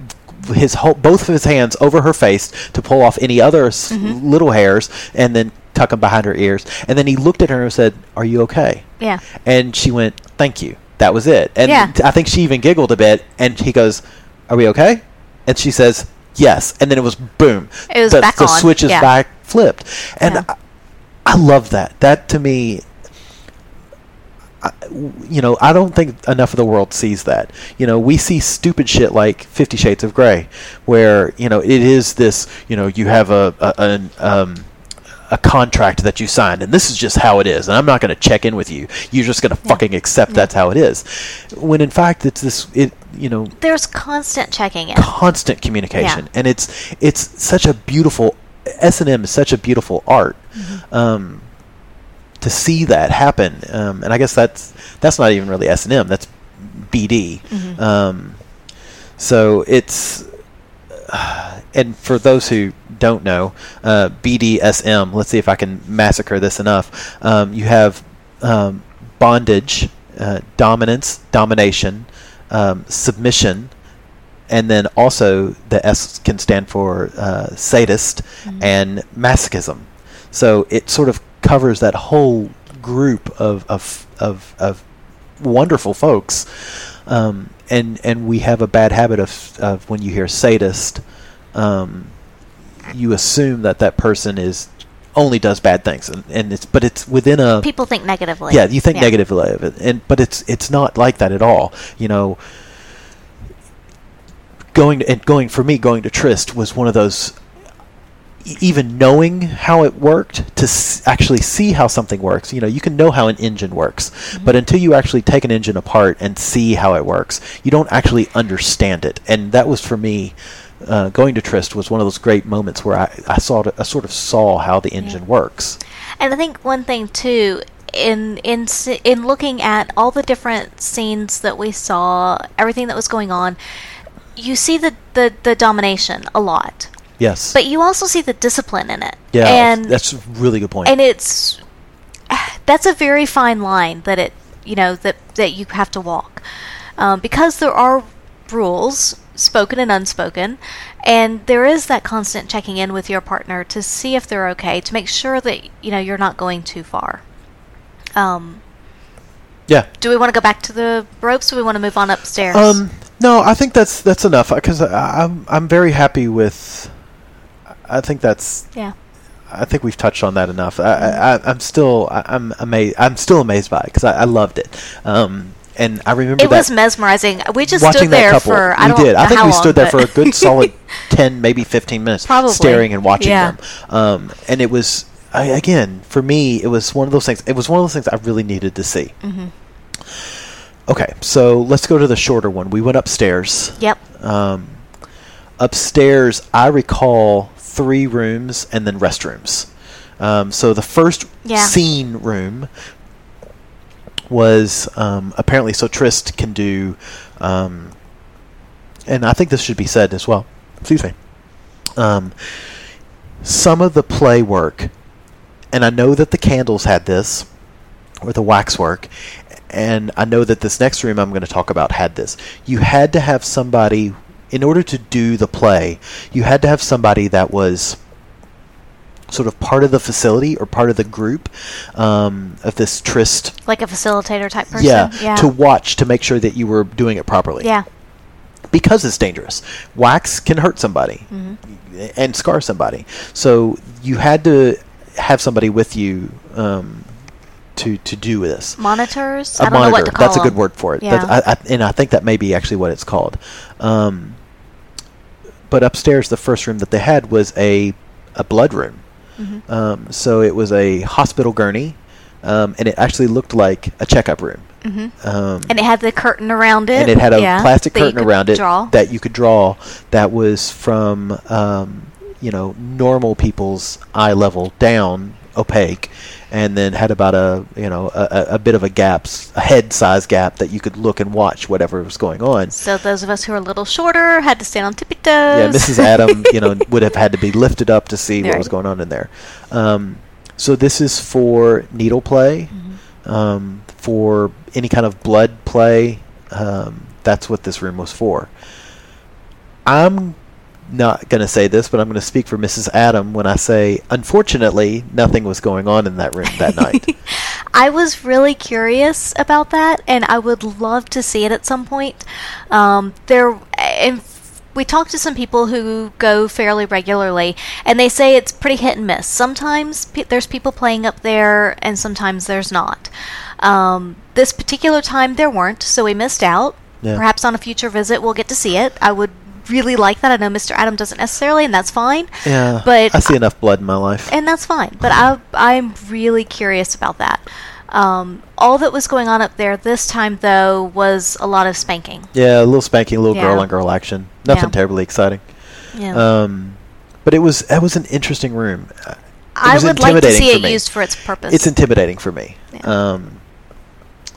his whole, both of his hands over her face to pull off any other Mm-hmm. little hairs and then tuck them behind her ears and then he looked at her and said are you okay yeah and she went, "Thank you." That was it. And Yeah. I think she even giggled a bit. And he goes, "Are we okay?" And she says, "Yes." And then it was boom. It was the, back the on, switch is yeah. back flipped, and Yeah. I, I love that. That to me. I- You know, I don't think enough of the world sees that. You know, we see stupid shit like Fifty Shades of Grey, where you know it is this. You know, you have a, a an um, a contract that you signed, and this is just how it is, and I'm not going to check in with you. You're just going to fucking accept that's how it is. When in fact, it's this. It you know there's constant checking in constant communication, Yeah. and it's it's such a beautiful S and M is such a beautiful art. Um, to see that happen, um, and I guess that's that's not even really S and M. That's BD. Um, so it's and for those who don't know, uh, BDSM. Let's see if I can massacre this enough. Um, you have um, bondage, uh, dominance, domination, um, submission, and then also the S can stand for uh, sadist and masochism. So it sort of covers that whole group of of of, of wonderful folks. Um, and and we have a bad habit of of when you hear sadist, um, you assume that that person is only does bad things, and, and it's but it's within a People think negatively. yeah, you think negatively of it, and but it's it's not like that at all. You know, going to, and going for me, going to Trist was one of those. Even knowing how it worked to s- actually see how something works, you know, you can know how an engine works, but until you actually take an engine apart and see how it works, you don't actually understand it. And that was for me. Uh, going to Trist was one of those great moments where I, I saw I sort of saw how the engine works. And I think one thing too, in in in looking at all the different scenes that we saw, everything that was going on, you see the the, the domination a lot, Yes, but you also see the discipline in it. yeah, and that's a really good point. and it's that's a very fine line that it you know that that you have to walk. Um, because there are rules spoken and unspoken and there is that constant checking in with your partner to see if they're okay to make sure that you know you're not going too far. Um, yeah, do we want to go back to the ropes? Or do we want to move on upstairs? Um, no, I think that's that's enough because I'm I'm very happy with. I think that's. yeah I think we've touched on that enough. I, I, I'm still I, I'm amazed. I'm still amazed by it because I, I loved it. Um, and I remember it was mesmerizing we just watching stood that there couple. for we i don't did. I think we long, stood there for a good solid ten, maybe fifteen minutes, Probably. staring and watching Yeah. them. Um, and it was I, again for me, it was one of those things. It was one of those things I really needed to see. Mm-hmm. Okay, so let's go to the shorter one. We went upstairs. yep Um, upstairs, I recall three rooms and then restrooms. Um, so the first Yeah. scene room was um, apparently so Trist can do, um, and I think this should be said as well. Excuse me. Um, some of the play work, and I know that the candles had this, or the waxwork, and I know that this next room I'm going to talk about had this. You had to have somebody, in order to do the play, you had to have somebody that was sort of part of the facility or part of the group um, of this tryst. like a facilitator type person Yeah, yeah to watch to make sure that you were doing it properly. yeah because it's dangerous. Wax can hurt somebody Mm-hmm. and scar somebody. So you had to have somebody with you um, to to do this. monitors A I don't know monitor. what to call That's a good word for it. Yeah. I, I, and I think that may be actually what it's called. Um, but upstairs, the first room that they had was a a blood room. Mm-hmm. Um, so it was a hospital gurney, um, and it actually looked like a checkup room. Mhm. Um, And it had the curtain around it. and it had a yeah, plastic curtain around it Draw. that you could draw that was from um, you know normal people's eye level down opaque and then had about a you know a, a- bit of a gap a head size gap that you could look and watch whatever was going on so those of us who are a little shorter had to stand on tippy toes. yeah mrs adam you know would have had to be lifted up to see what was going on in there um, so this is for needle play Mm-hmm. um, for any kind of blood play um, that's what this room was for i'm not going to say this but i'm going to speak for mrs adam when i say unfortunately nothing was going on in that room that night I was really curious about that, and I would love to see it at some point. Um, there, and we talked to some people who go fairly regularly, and they say it's pretty hit and miss. Sometimes pe- there's people playing up there, and sometimes there's not. Um, this particular time there weren't, so we missed out. Yeah. Perhaps on a future visit we'll get to see it. I would really like that. I know Mr. Adam doesn't necessarily, and that's fine. yeah But i see enough blood in my life and that's fine. But I, I'm really curious about that. Um, all that was going on up there this time, though, was a lot of spanking. yeah a little spanking a little girl on girl action nothing Yeah. terribly exciting Yeah. um, but it was that was an interesting room Uh, it I would like to see it me. used for its purpose. it's intimidating for me. Yeah. Um,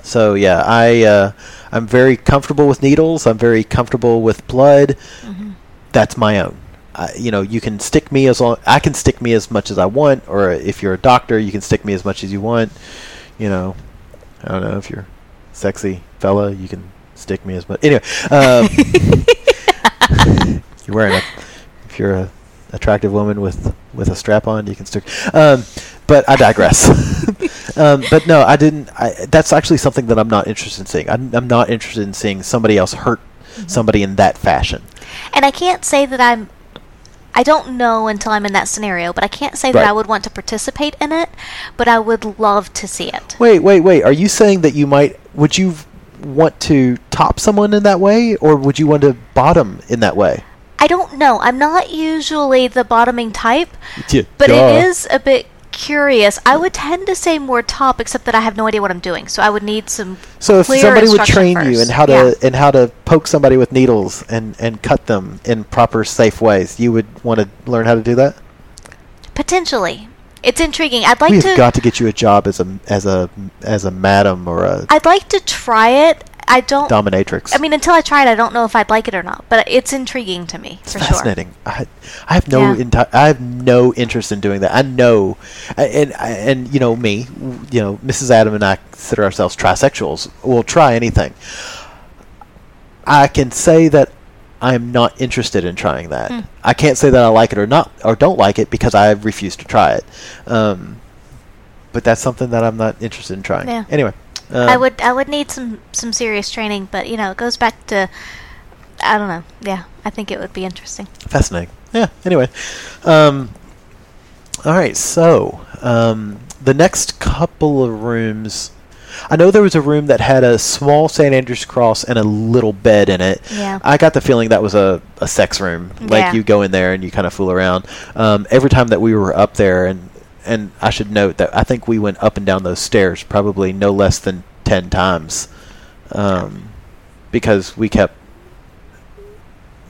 so yeah, I uh, I'm very comfortable with needles. I'm very comfortable with blood. Mm-hmm. That's my own. I, you know, you can stick me as long. I can stick me as much as I want, or if you're a doctor, you can stick me as much as you want. You know, I don't know if you're a sexy fella, you can stick me as much. Anyway, um, you're wearing a if you're a attractive woman with with a strap on, you can stick. Um, but I digress. um, but no, I didn't. I, that's actually something that I'm not interested in seeing. I'm, I'm not interested in seeing somebody else hurt somebody in that fashion. And I can't say that I'm. I don't know until I'm in that scenario, but I can't say that I would want to participate in it. But I would love to see it. Wait, wait, wait. Are you saying that you might? Would you want to top someone in that way, or would you want to bottom in that way? I don't know. I'm not usually the bottoming type, Yeah, but duh. it is a bit curious. I would tend to say more top, except that I have no idea what I'm doing, so I would need some. So if somebody would train you first. in how to Yeah. and how to poke somebody with needles and and cut them in proper safe ways, you would want to learn how to do that. potentially, it's intriguing. I'd like We've to. got to get you a job as a as a as a madam or a I'd like to try it. I don't. dominatrix. I mean, until I try it, I don't know if I'd like it or not. But it's intriguing to me it's for fascinating. I I have no Yeah. enti- I have no interest in doing that. I know, and and you know me, you know Mrs. Adam and I consider ourselves trisexuals. We'll try anything. I can say that I'm not interested in trying that. Hmm. I can't say that I like it or not or don't like it because I refuse to try it. Um, but that's something that I'm not interested in trying. Yeah. Anyway, sure. I would. I would need some some serious training, but you know, it goes back to. I don't know. Yeah, I think it would be interesting. Fascinating. Yeah. Anyway, um, all right. So um, the next couple of rooms, I know there was a room that had a small St. Andrew's cross and a little bed in it. Yeah. I got the feeling that was a, a sex room. Like Yeah. you go in there and you kind of fool around. Um, every time that we were up there, and and I should note that I think we went up and down those stairs probably no less than ten times, um, because we kept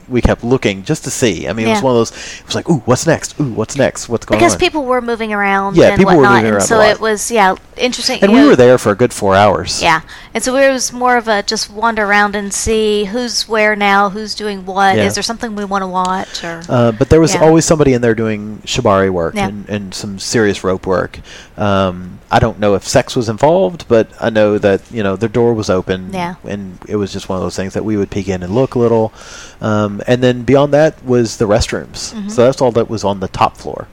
we kept looking just to see. I mean, it was one of those. It was like, ooh, what's next? Ooh, what's next? What's going Because on? Because people were moving around Yeah, and people were whatnot, moving and around so it was yeah interesting. and we know, were there for a good four hours. Yeah, and so it was more of a just wander around and see who's where now, who's doing what. Is Yeah. there something we want to watch or? Uh, but there was Yeah. always somebody in there doing shibari work Yeah. and, and some serious rope work. Um, I don't know if sex was involved, but I know that you know the door was open, Yeah. and it was just one of those things that we would peek in and look a little. Um, and then beyond that was the restrooms. Mhm. So that's all that was on the top floor.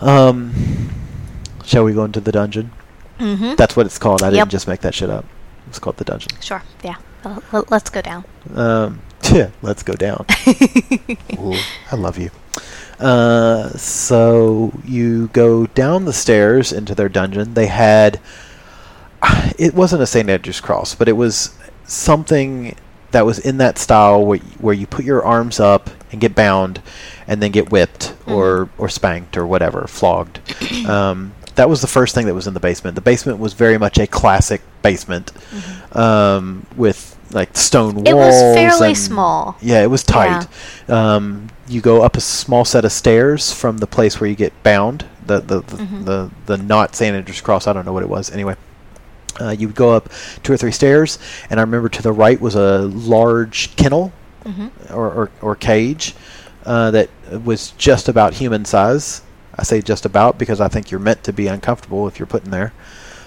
Um, shall we go into the dungeon? mm-hmm. That's what it's called. I Yep. didn't just make that shit up. It's called the dungeon. Sure. Yeah. Well, let's go down. Um, yeah, let's go down. Ooh, I love you. Uh, so you go down the stairs into their dungeon. They had. It wasn't a St. Andrew's cross, but it was something that was in that style where, where you put your arms up and get bound and then get whipped or, or spanked or whatever, flogged. um, that was the first thing that was in the basement. The basement was very much a classic basement um, with like stone walls. It was fairly and- small. Yeah, it was tight. Um, you go up a small set of stairs from the place where you get bound. The the the, Mhm. the, the not St. Andrew's Cross. I don't know what it was. Anyway, uh, you would go up two or three stairs, and I remember to the right was a large kennel hmm or or, or cage uh, that was just about human size. I say just about because I think you're meant to be uncomfortable if you're put in there.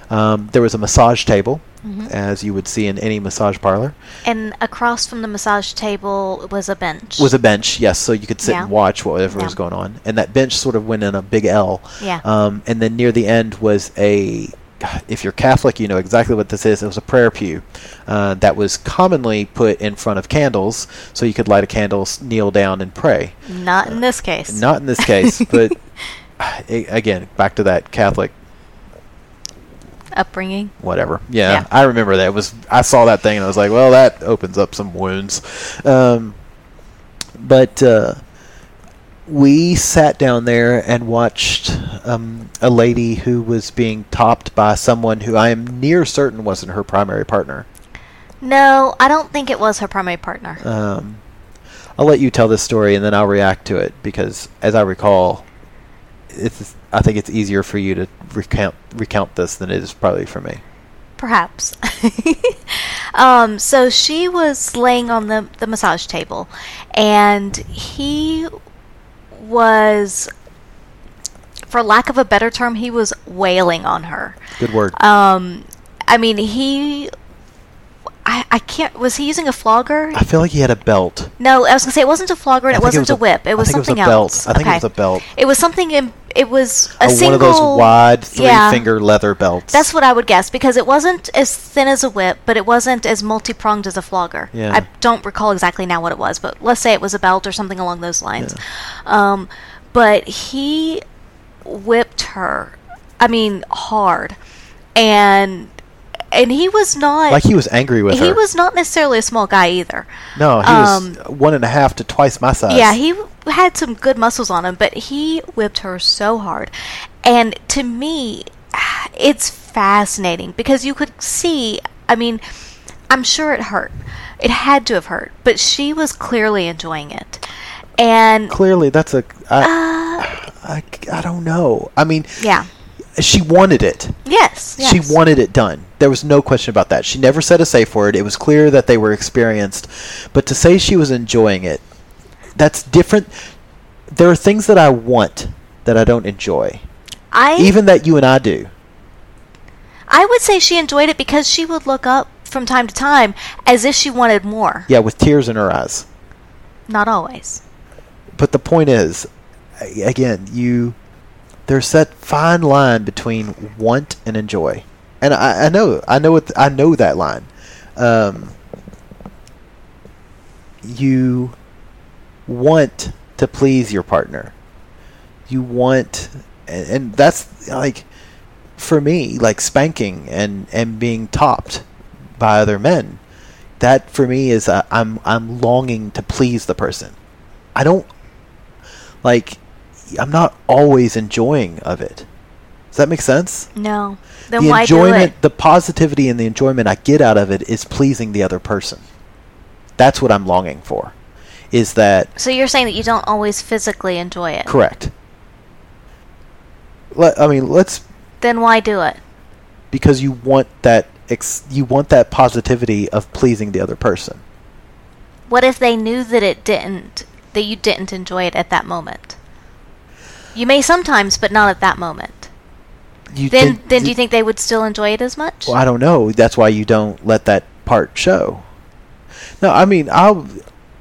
Um, there was a massage table, hmm as you would see in any massage parlor. And across from the massage table was a bench. was a bench, yes, so you could sit Yeah. and watch whatever Yeah. was going on. And that bench sort of went in a big L. Yeah. Um, and then near the end was a, if you're Catholic, you know exactly what this is. It was a prayer pew uh, that was commonly put in front of candles, so you could light a candle, kneel down, and pray. Not in this case. Not in this case, but again, back to that Catholic upbringing. whatever. Yeah, Yeah. I remember that. It was I saw that thing and I was like, well, that opens up some wounds. Um, but uh, we sat down there and watched um, a lady who was being topped by someone who I am near certain wasn't her primary partner. No, I don't think it was her primary partner. Um, I'll let you tell this story and then I'll react to it because, as I recall, it's. I think it's easier for you to recount recount this than it is probably for me. Perhaps. um, so she was laying on the, the massage table, and he was, for lack of a better term, he was wailing on her. Good word. Um, I mean, he. I I, can't. Was he using a flogger? I feel like he had a belt. No, I was gonna say it wasn't a flogger and I it wasn't was a, a- whip. It I was think it was a something belt. else. I think it was a belt. It was something. In, it was a Oh, single one of those wide three yeah. finger leather belts. That's what I would guess because it wasn't as thin as a whip, but it wasn't as multi pronged as a flogger. Yeah. I don't recall exactly now what it was, but let's say it was a belt or something along those lines. Um, but he whipped her. I mean, hard, and and he was not like he was angry with her he her. was not necessarily a small guy either. no, he um, was one and a half to twice my size. Yeah, he had some good muscles on him, but he whipped her so hard. And to me, it's fascinating because you could see, I mean, I'm sure it hurt. It had to have hurt, but she was clearly enjoying it. And clearly that's a. I, Uh, I, I don't know. I mean, yeah. She wanted it. Yes, yes. She wanted it done. There was no question about that. She never said a safe word. It was clear that they were experienced. But to say she was enjoying it, that's different. There are things that I want that I don't enjoy. I Even that you and I do. I would say she enjoyed it because she would look up from time to time as if she wanted more. Yeah, with tears in her eyes. Not always. But the point is, again, you there's that fine line between want and enjoy, and I, I know, I know I know that line. Um, you want to please your partner. You want, and, and that's like for me, like spanking and and being topped by other men. That for me is uh, I'm I'm longing to please the person. I don't like I'm not always enjoying of it. Does that make sense? No. Then the why enjoyment, do it? the positivity and the enjoyment I get out of it is pleasing the other person. That's what I'm longing for. Is that So you're saying that you don't always physically enjoy it. correct? Let, I mean, let's Then why do it? because you want that ex, you want that positivity of pleasing the other person. What if they knew that it didn't that you didn't enjoy it at that moment? You may sometimes, but not at that moment. You Then think- then do you think they would still enjoy it as much? Well, I don't know. That's why you don't let that part show. No, I mean, I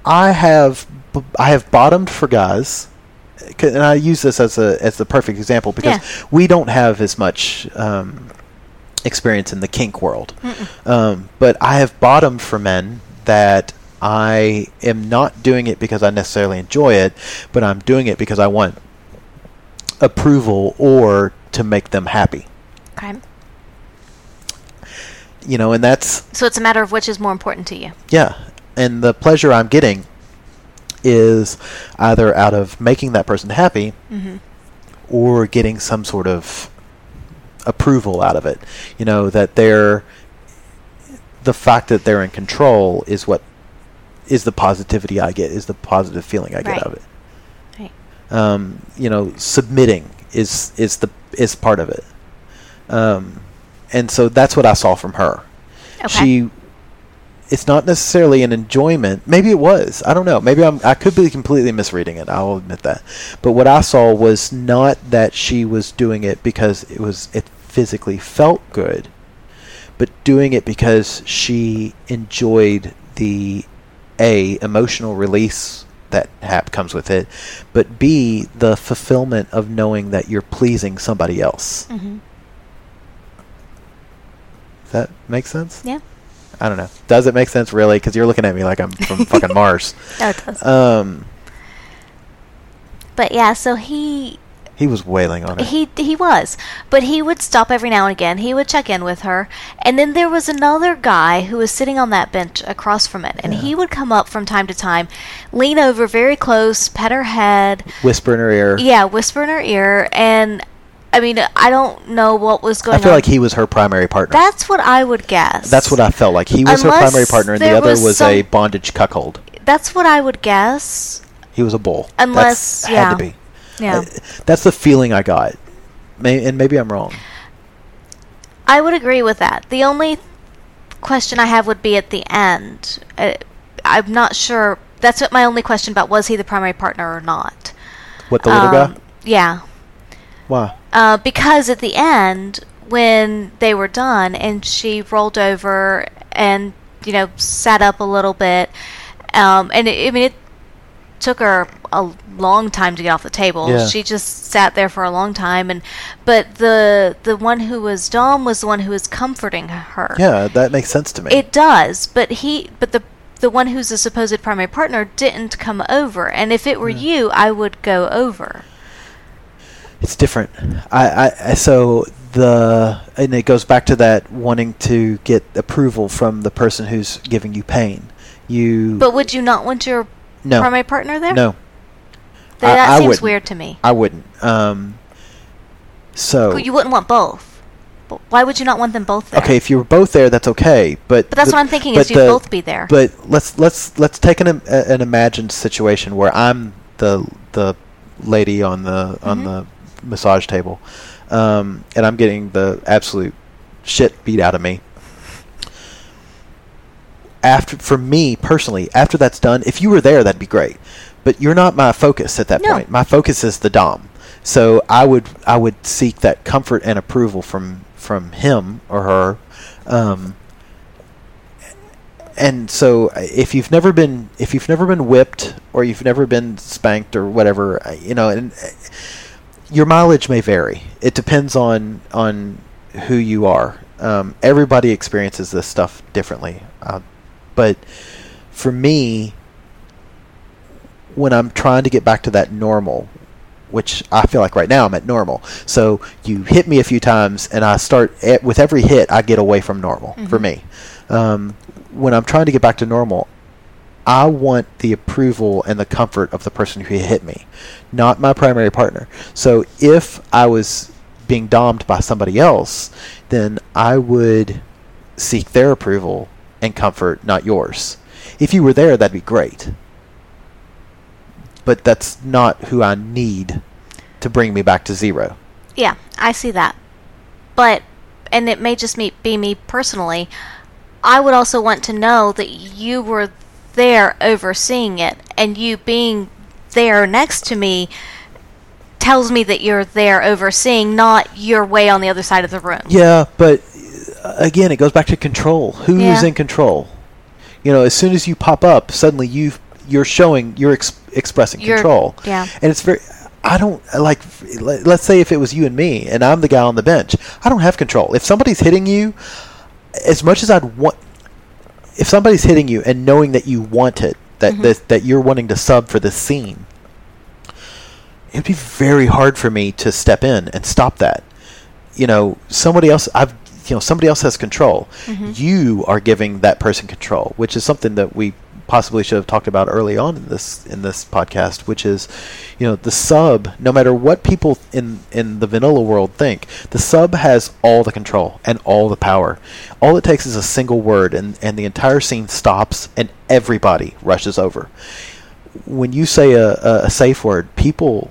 I have I have bottomed for guys, and I use this as a as the perfect example because Yeah. we don't have as much um, experience in the kink world. Um, but I have bottomed for men that I am not doing it because I necessarily enjoy it, but I'm doing it because I want approval or to make them happy. Okay. You know, and that's So it's a matter of which is more important to you. Yeah, and the pleasure I'm getting is either out of making that person happy Mm-hmm. or getting some sort of approval out of it. You know, that they're the fact that they're in control is what is the positivity I get, is the positive feeling I get Right. out of it. Um, you know, submitting is is the is part of it. Um, and so that's what I saw from her. Okay. She it's not necessarily an enjoyment. Maybe it was. I don't know. Maybe I'm I could be completely misreading it. I'll admit that. But what I saw was not that she was doing it because it was it physically felt good, but doing it because she enjoyed the a emotional release that hap comes with it, but b the fulfillment of knowing that you're pleasing somebody else. Mhm. Does that make sense? Yeah. I don't know. Does it make sense really? Because you're looking at me like I'm from fucking Mars. No, it does. Um, but yeah, so he he was wailing on it. He he was, but he would stop every now and again. He would check in with her, and then there was another guy who was sitting on that bench across from it, and he would come up from time to time, lean over very close, pet her head, Whisper in her ear. yeah, whisper in her ear, and I mean, I don't know what was going on. I feel on. like he was her primary partner. That's what I would guess. That's what I felt like. He was her primary partner, and the other was was, some- a bondage cuckold. That's what I would guess. He was a bull. Unless- That's, yeah. had to be. Yeah. Uh, that's the feeling I got. May, and maybe I'm wrong. I would agree with that. The only question I have would be at the end. Uh, I'm not sure. That's what my only question about was he the primary partner or not. What the little Um, guy? Yeah. Why? Uh, because at the end, when they were done and she rolled over and you know, sat up a little bit. Um, and it, I mean, it took her a long time to get off the table. Yeah. She just sat there for a long time, and but the the one who was Dom was the one who was comforting her. Yeah, that makes sense to me. It does, but he, but the the one who's the supposed primary partner didn't come over. And if it were hmm. you, I would go over. it's different. I I- so the and it goes back to that wanting to get approval from the person who's giving you pain. You But would you not want your no primary partner there? no Th- I- that I seems wouldn't. weird to me. I wouldn't. Um, so You wouldn't want both. But why would you not want them both there? okay, if you were both there, that's okay. But But that's the- what I'm thinking but is you'd the- both be there. But let's let's let's take an im- a- an imagined situation where I'm the the lady on the on Mm-hmm. the massage table, um, and I'm getting the absolute shit beat out of me. After for me personally, after that's done, if you were there, that'd be great. But you're not my focus at that No. point. My focus is the dom. So I would I would seek that comfort and approval from from him or her. Um, and so uh, if you've never been if you've never been whipped or you've never been spanked or whatever uh, you know and uh, your mileage may vary it depends on on who you are um, everybody experiences this stuff differently uh, but for me when i'm trying to get back to that normal which I feel like right now I'm at normal. So you hit me a few times, and I start at, with every hit. I get away from normal for me. Um, when I'm trying to get back to normal, I want the approval and the comfort of the person who hit me, not my primary partner. So if I was being domed by somebody else, then I would seek their approval and comfort, not yours. If you were there, that'd be great. But that's not who I need to bring me back to zero. Yeah, I see that. But, and it may just be me personally, I would also want to know that you were there overseeing it, and you being there next to me tells me that you're there overseeing, not you're way on the other side of the room. Yeah, but again, it goes back to control. Who is Yeah. in control? You know, as soon as you pop up, suddenly you you're showing you're ex- expressing You're- control. yeah. and it's very. I don't like. let- Let's say if it was you and me, and I'm the guy on the bench, I don't have control. If somebody's hitting you, as much as I'd want, if somebody's hitting you and knowing that you want it, that mm-hmm. that, that you're wanting to sub for the scene, it'd be very hard for me to step in and stop that. You know, somebody else. I've you know somebody else has control. Mm-hmm. You are giving that person control, which is something that we possibly should have talked about early on in this in this podcast, which is, you know, the sub. No matter what people in in the vanilla world think, the sub has all the control and all the power. All it takes is a single word, and and the entire scene stops, and everybody rushes over. When you say a, a, a safe word, people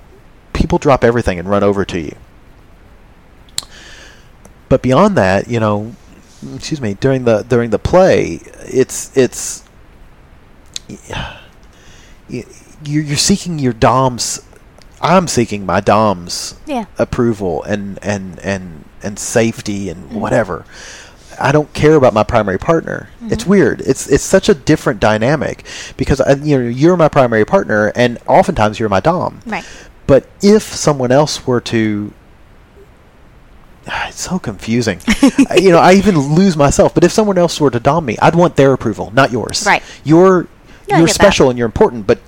people drop everything and run over to you. But beyond that, you know, excuse me, during the during the play, it's it's you- you're seeking your dom's. I'm seeking my dom's Yeah. approval and and and and safety and mm-hmm. whatever. I don't care about my primary partner. It's mm-hmm. weird. It's it's such a different dynamic because I, you know you're my primary partner and oftentimes you're my dom. Right. But if someone else were to it's so confusing. You know, I even lose myself. But if someone else were to dom me, I'd want their approval, not yours. Right. You're No, you're get that. special and you're important, but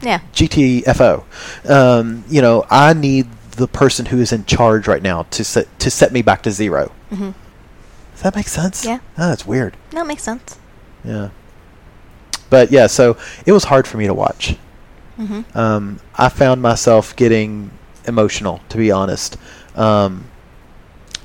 Yeah. GTFO. Um, you know, I need the person who is in charge right now to set to set me back to 0 Mm-hmm. Does that make sense? Yeah. Ah, that's weird. That makes sense. Yeah. But yeah, so it was hard for me to watch. Mm-hmm. Um, I found myself getting emotional, to be honest. Um,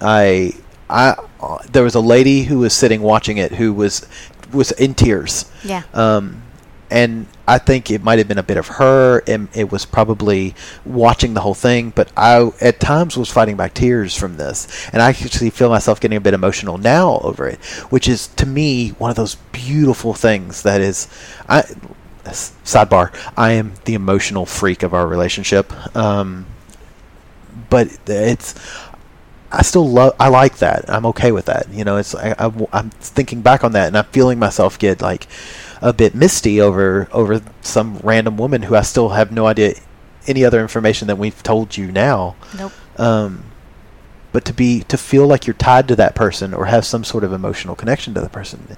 I, I, uh, there was a lady who was sitting watching it who was was in tears. Yeah. Um, and I think it might have been a bit of her, and it was probably watching the whole thing. But I, at times, was fighting back tears from this, and I actually feel myself getting a bit emotional now over it, which is to me one of those beautiful things that is. I sidebar: I am the emotional freak of our relationship, um, but it's I still love. I like that. I'm okay with that. You know, it's I, I, I'm thinking back on that, and I'm feeling myself get like a bit misty over over some random woman who I still have no idea any other information than we've told you now. Nope. Um, but to be to feel like you're tied to that person or have some sort of emotional connection to the person,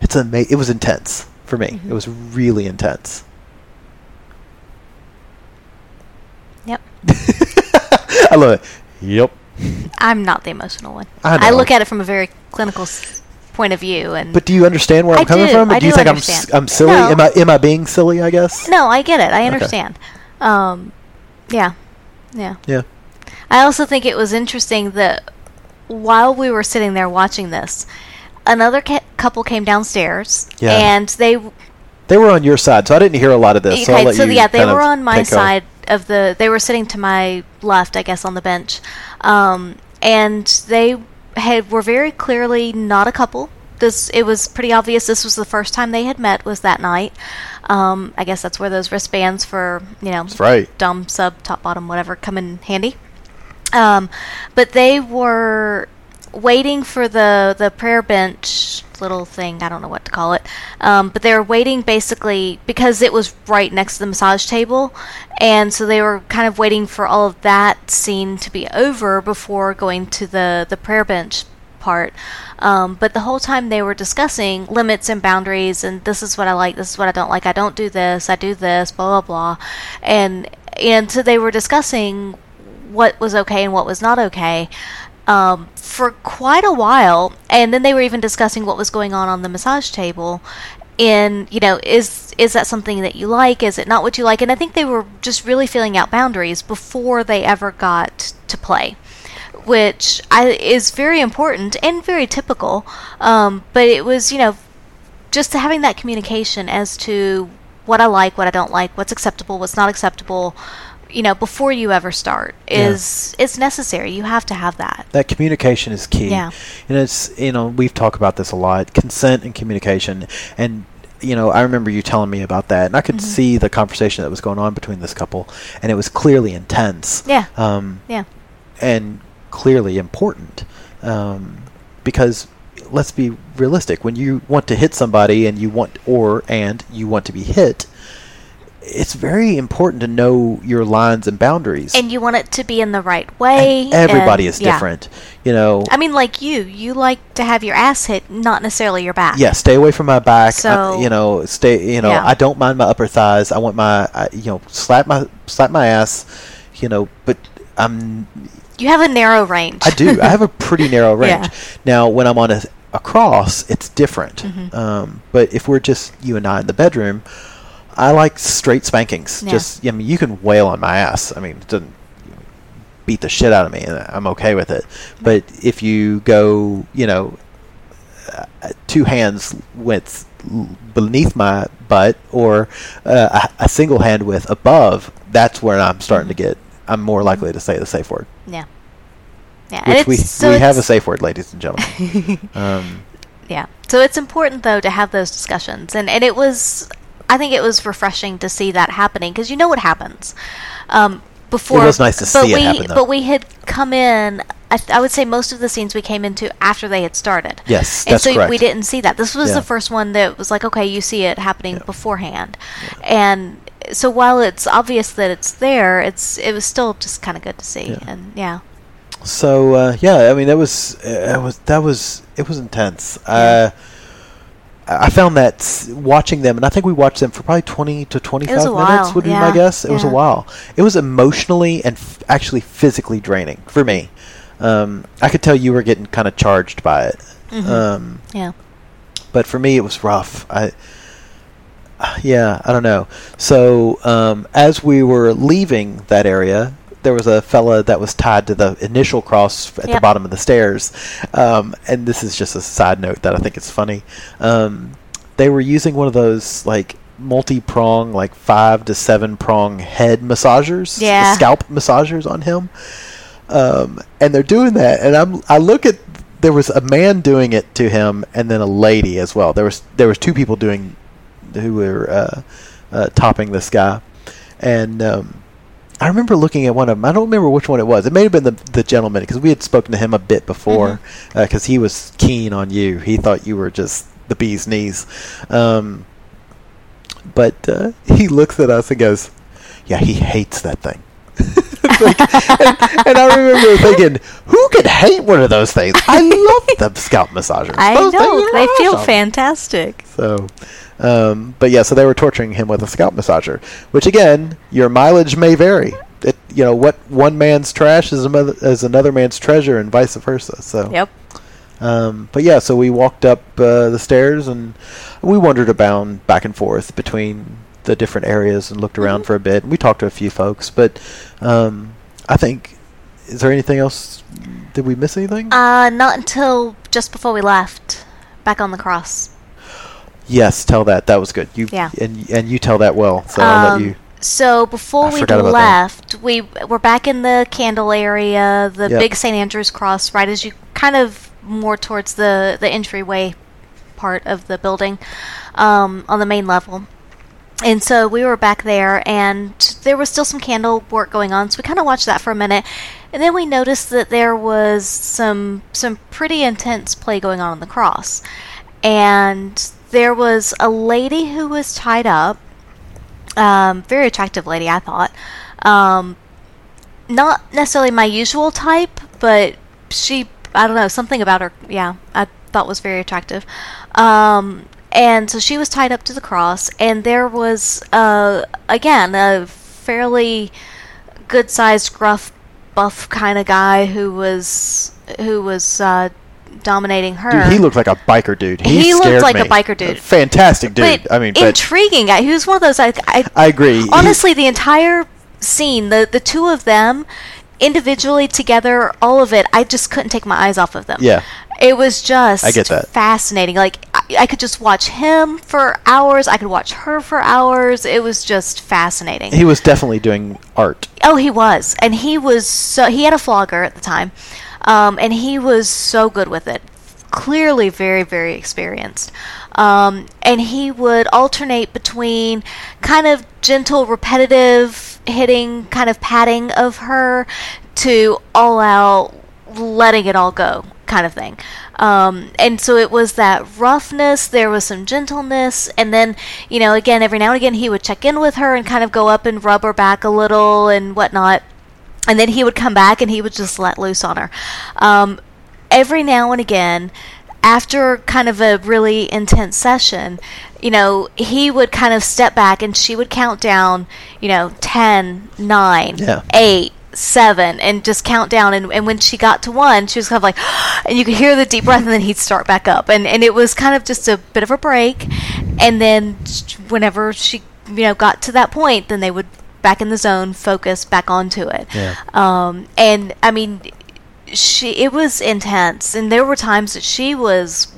it's ama- It was intense for me. Mm-hmm. It was really intense. Yep. I love it. Yep. I'm not the emotional one. I know. look at it from a very clinical s- point of view, and But do you understand where I I'm coming do. from? I do you think I'm s- I'm silly? No. Am I am I being silly? I guess. no, I get it. I understand. Um, yeah, yeah. Yeah. I also think it was interesting that while we were sitting there watching this, another ca- couple came downstairs, Yeah. and they They were on your side, so I didn't hear a lot of this. so, okay, let so you yeah, they were on my over. side of the. They were sitting to my left, I guess, on the bench, um, and they had were very clearly not a couple. This it was pretty obvious. This was the first time they had met. Was that night? Um, I guess that's where those wristbands for you know right. dumb sub top bottom whatever come in handy. Um, but they were waiting for the the prayer bench little thing. I don't know what to call it. Um, but they were waiting basically because it was right next to the massage table, and so they were kind of waiting for all of that scene to be over before going to the the prayer bench part. Um, but the whole time they were discussing limits and boundaries, and this is what I like, this is what I don't like. I don't do this, I do this, blah blah blah, and and so they were discussing what was okay and what was not okay um, for quite a while, and then they were even discussing what was going on on the massage table. In you know, is is that something that you like? Is it not what you like? And I think they were just really filling out boundaries before they ever got to play which I, is very important and very typical. Um, but it was, you know, just having that communication as to what I like, what I don't like, what's acceptable, what's not acceptable. You know, before you ever start is is necessary. You have to have that. That communication is key. Yeah. And it's you know we've talked about this a lot. Consent and communication. And you know I remember you telling me about that, and I Mm-hmm. could see the conversation that was going on between this couple, and it was clearly intense. Yeah. Um, Yeah. and clearly important um, because let's be realistic when you want to hit somebody and you want or and you want to be hit it's very important to know your lines and boundaries And you want it to be in the right way. And everybody and- is yeah. different you know I mean, like you, you like to have your ass hit, not necessarily your back. yeah stay away from my back I- So- you know stay you know Yeah. i don't mind my upper thighs i want my I, you know slap my slap my ass you know but i'm You have a narrow range. I do. I have a pretty narrow range. Yeah. Now, when I'm on a, a cross, it's different. Mm-hmm. Um, but if we're just you and I in the bedroom, I like straight spankings. Yeah. Just, I mean, you can wail on my ass. I mean, it doesn't beat the shit out of me, and I'm okay with it. But if you go, you know, uh, two hands with beneath my butt or uh, a, a single hand with above, that's where I'm starting to get. I'm more likely to say the safe word yeah. Yeah. and which we so we have a safe word, ladies and gentlemen. um, Yeah. So it's important though to have those discussions, and and it was, I think it was refreshing to see that happening because you know what happens. Um, before it was nice to see it we, happen, though. But we had come in. I, th- I would say most of the scenes we came into after they had started. Yes, and that's so we didn't see that. This was Yeah. the first one that was like, okay, you see it happening beforehand, and so while it's obvious that it's there, it's it was still just kind of good to see, Yeah. and yeah, so uh, yeah, I mean, that was uh, it was that was it was intense. Uh, I found that watching them, and I think we watched them for probably twenty to twenty-five minutes. while, Would be yeah, my guess. It was a while. It was emotionally and f- actually physically draining for me. Um, I could tell you were getting kind of charged by it. Mhm. Um, yeah, but for me it was rough i yeah i don't know so um, as we were leaving that area there was a fella that was tied to the initial cross at the bottom of the stairs. Um, and this is just a side note that i think is funny. Um, they were using one of those like multi-prong like five to seven prong head massagers Yeah. scalp massagers on him. Um, and they're doing that, and I'm I look at there was a man doing it to him, and then a lady as well. There was there was two people doing who were uh, uh, topping this guy, and um, I remember looking at one of them. I don't remember which one it was. It may have been the the gentleman because we had spoken to him a bit before because he was keen on you. He thought you were just the bee's knees. Um, but uh, he looks at us and goes, "Yeah, he hates that thing." Like, and, and I remember thinking, "Who could hate one of those things?" I love the scalp massagers. I Those know they feel fantastic. So, um, but yeah, so they were torturing him with a scalp massager, which again, your mileage may vary. It, you know, what one man's trash is another, is another man's treasure, and vice versa. So, Yep. um, but yeah, so we walked up uh, the stairs and we wandered about back and forth between the different areas and looked around for a bit. And we talked to a few folks, but um, I think is there anything else? Did we miss anything? Uh, not until just before we left, back on the cross. Yes, tell that. That was good. You Yeah. and and you tell that well. So I'll let Um, you. So before I we left, we were back in the candle area, the Yep. big St. Andrew's cross, right as you kind of more towards the the entryway part of the building, um, on the main level. And so we were back there, and there was still some candle work going on. So we kind of watched that for a minute, and then we noticed that there was some some pretty intense play going on on the cross, and there was a lady who was tied up um, very attractive lady, I thought. Um, not necessarily my usual type, but she, I don't know, something about her, yeah, I thought was very attractive. Um, and so she was tied up to the cross, and there was, uh, again, a fairly good sized, gruff, buff kind of guy who was, who was, uh, dominating her. Dude, he looked like a biker dude. He, He looked like a biker dude. fantastic dude. but I mean, intriguing guy. He was one of those. I, I, I agree. He- honestly, the entire scene, the the two of them, individually together, all of it, I just couldn't take my eyes off of them. Yeah. It was just I get that. fascinating. Like I, I could just watch him for hours. I could watch her for hours. It was just fascinating. he was definitely doing art. Oh, he was, and he was so. He had a flogger at the time, um, and he was so good with it. Clearly, very, very experienced. Um, and he would alternate between kind of gentle, repetitive hitting, kind of patting of her, to all out letting it all go kind of thing. Um, and so it was that roughness, there was some gentleness, and then, you know, again, every now and again he would check in with her and kind of go up and rub her back a little and whatnot. And then he would come back and he would just let loose on her. Um, every now and again, after kind of a really intense session, you know, he would kind of step back and she would count down, you know, 10, 9, Yeah. 8, seven and just count down and, and when she got to one she was kind of like and you could hear the deep breath and then he'd start back up and and it was kind of just a bit of a break and then whenever she you know got to that point then they would back in the zone focus back onto it Yeah. um and i mean she it was intense and there were times that she was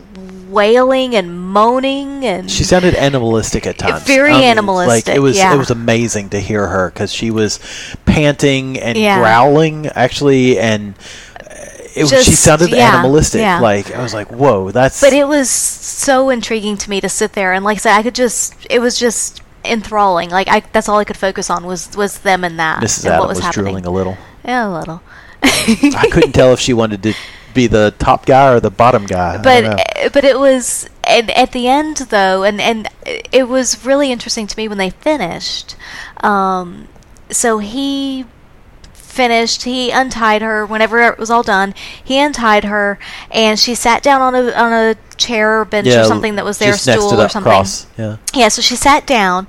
wailing and moaning and She sounded animalistic at times. Very Like animalistic, it was. yeah. It was amazing to hear her because she was panting and Yeah. growling actually, and uh, it, was- she sounded yeah, animalistic. yeah. Like I was like, whoa, that's. But it was so intriguing to me to sit there and like I said, I could just it was just enthralling. Like I that's all I could focus on was was them and that Mrs. and Adam what was, was, happening. drooling a little. Yeah, a little. I couldn't tell if she wanted to be the top guy or the bottom guy. But uh, but it was and at the end though and and it was really interesting to me when they finished um so he finished he untied her whenever it was all done he untied her and she sat down on a on a chair or bench yeah, or something that was there stool to or something cross. Yeah. yeah so she sat down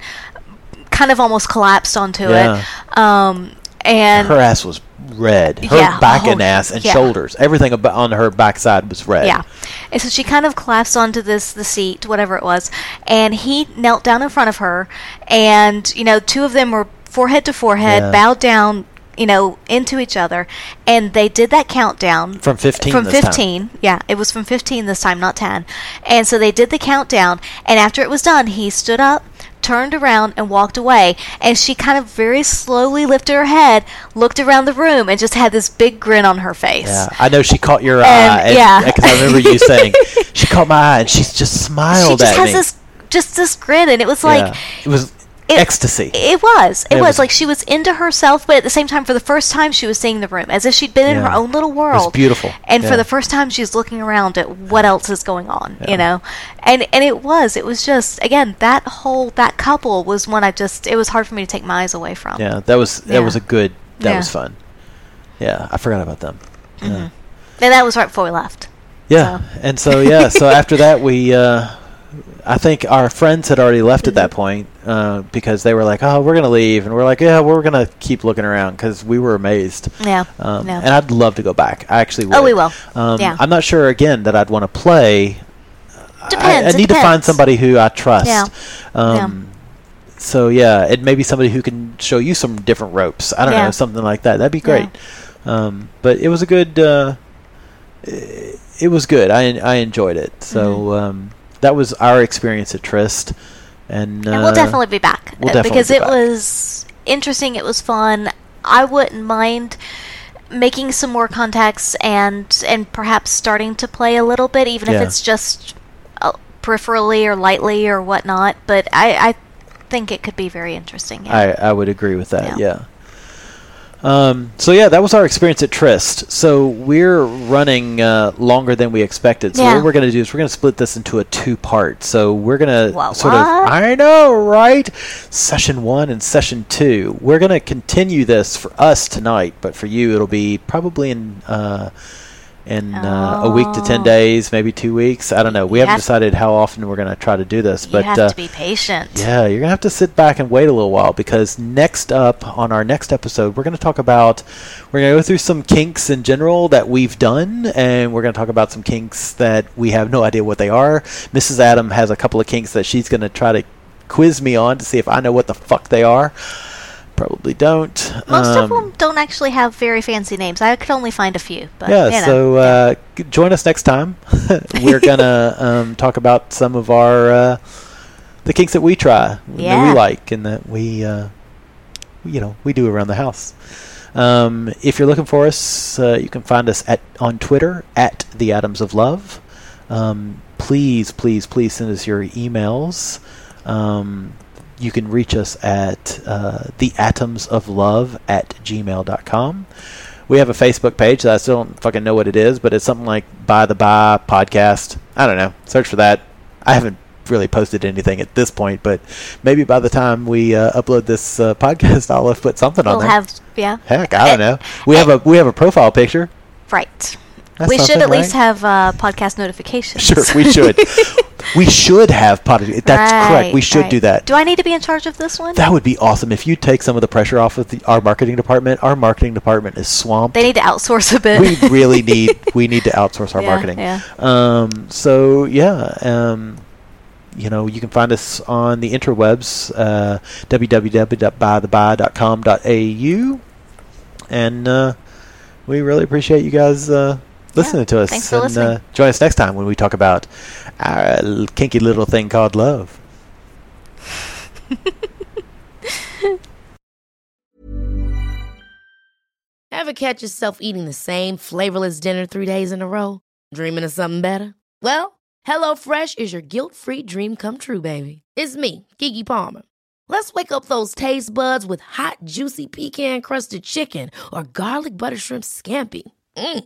kind of almost collapsed onto Yeah. it um and her ass was red. Her Yeah, back oh, and ass and yeah. shoulders, everything on her backside was red. Yeah. And so she kind of collapsed onto this the seat, whatever it was, and he knelt down in front of her and, you know, two of them were forehead to forehead, Yeah. bowed down, you know, into each other, and they did that countdown From 15 From this time. 15. Yeah, it was from 15 this time, not 10. And so they did the countdown, and after it was done, he stood up, turned around and walked away, and she kind of very slowly lifted her head, looked around the room and just had this big grin on her face. Yeah, I know she caught your And- eye. And, yeah. because I remember you saying she caught my eye, and she just she smiled just at has me. this just this grin and it was like yeah. it was It- ecstasy. It was. It, It was. was- like she was into herself, but at the same time, for the first time, she was seeing the room as if she'd been in her own little was world. beautiful. And Yeah. for the first time, she's looking around at what else is going on. Yeah. You know, and and it was. It was just again that whole that couple was one I just. It was hard for me to take my eyes away from. yeah, that was that Yeah. was a good. That Yeah. was fun. Yeah, I forgot about them. Yeah. And that was right before we left. Yeah, and so yeah, so after that we, uh, I think our friends had already left at that Mm-hmm. point uh, because they were like, "Oh, we're gonna leave," and we're like, "Yeah, we're gonna keep looking around because we were amazed." Yeah. Um, yeah. And I'd love to go back. I actually would. Oh, we will. Um, Yeah. I'm not sure again that I'd want to play. I- Depends, I, it need to find somebody who I trust. Yeah. Um, So yeah, it may be somebody who can show you some different ropes. I don't Yeah. know, something like that. That'd be Yeah. great. Um, but it was a good. Uh, it it was good. I I enjoyed it. So Mm-hmm. That was our experience at Trist, and, and uh, we'll definitely be back we'll uh, definitely because be it back. was interesting. It was fun. I wouldn't mind making some more contacts and and perhaps starting to play a little bit, even Yeah. if it's just uh, peripherally or lightly or whatnot. But I, I think it could be very interesting. Yeah. I, I would agree with that. Yeah. Yeah. Um, so yeah, that was our experience at Trist. So we're running uh, longer than we expected. So Yeah. what we're going to do is we're going to split this into a two-part. So we're going to sort of I know, right? Session one and session two. We're going to continue this for us tonight, but for you, it'll be probably in. Uh, in uh, a week to 10 days, maybe two weeks. I don't know. We You haven't have- decided how often we're going to try to do this, you but have uh, to be patient. yeah, you're gonna have to sit back and wait a little while because next up on our next episode, we're gonna talk about we're gonna go through some kinks in general that we've done, and we're gonna talk about some kinks that we have no idea what they are. Mrs. Adam has a couple of kinks that she's gonna try to quiz me on to see if I know what the fuck they are. Probably don't. Most of Um, them don't actually have very fancy names. I could only find a few. But, yeah, you know. so uh, join us next time. We're gonna um, talk about some of our uh, the kinks that we try, that we like, and that we, uh, you know, we do around the house. Um, if you're looking for us, uh, you can find us at on Twitter at the Atoms of Love. Um, please, please, please send us your emails. Um, you can reach us at uh, the atoms of love at gmail.com. We have a Facebook page that I still don't fucking know what it is, but it's something like By the By Podcast. I don't know. Search for that. I haven't really posted anything at this point, but maybe by the time we uh, upload this uh, podcast, I'll have put something on we'll there. have yeah. Heck, I don't Eh, know. We have a we have a profile picture. Right. That's we should at least have uh, podcast notifications. Sure, we should. we should have podcast. That's correct. We should right. do that. Do I need to be in charge of this one? That would be awesome if you take some of the pressure off of the, our marketing department. Our marketing department is swamped. they need to outsource a bit. we really need we need to outsource our Yeah, marketing. yeah. Um, so yeah, um, you know, you can find us on the interwebs, uh, www.bytheby.com.au, and uh, we really appreciate you guys uh, listening to us. thanks for and listening. Uh, join us next time when we talk about our kinky little thing called love. Ever catch yourself eating the same flavorless dinner three days in a row? Dreaming of something better? Well, HelloFresh is your guilt-free dream come true, baby. It's me, Keke Palmer. Let's wake up those taste buds with hot, juicy pecan-crusted chicken or garlic butter shrimp scampi. Mm.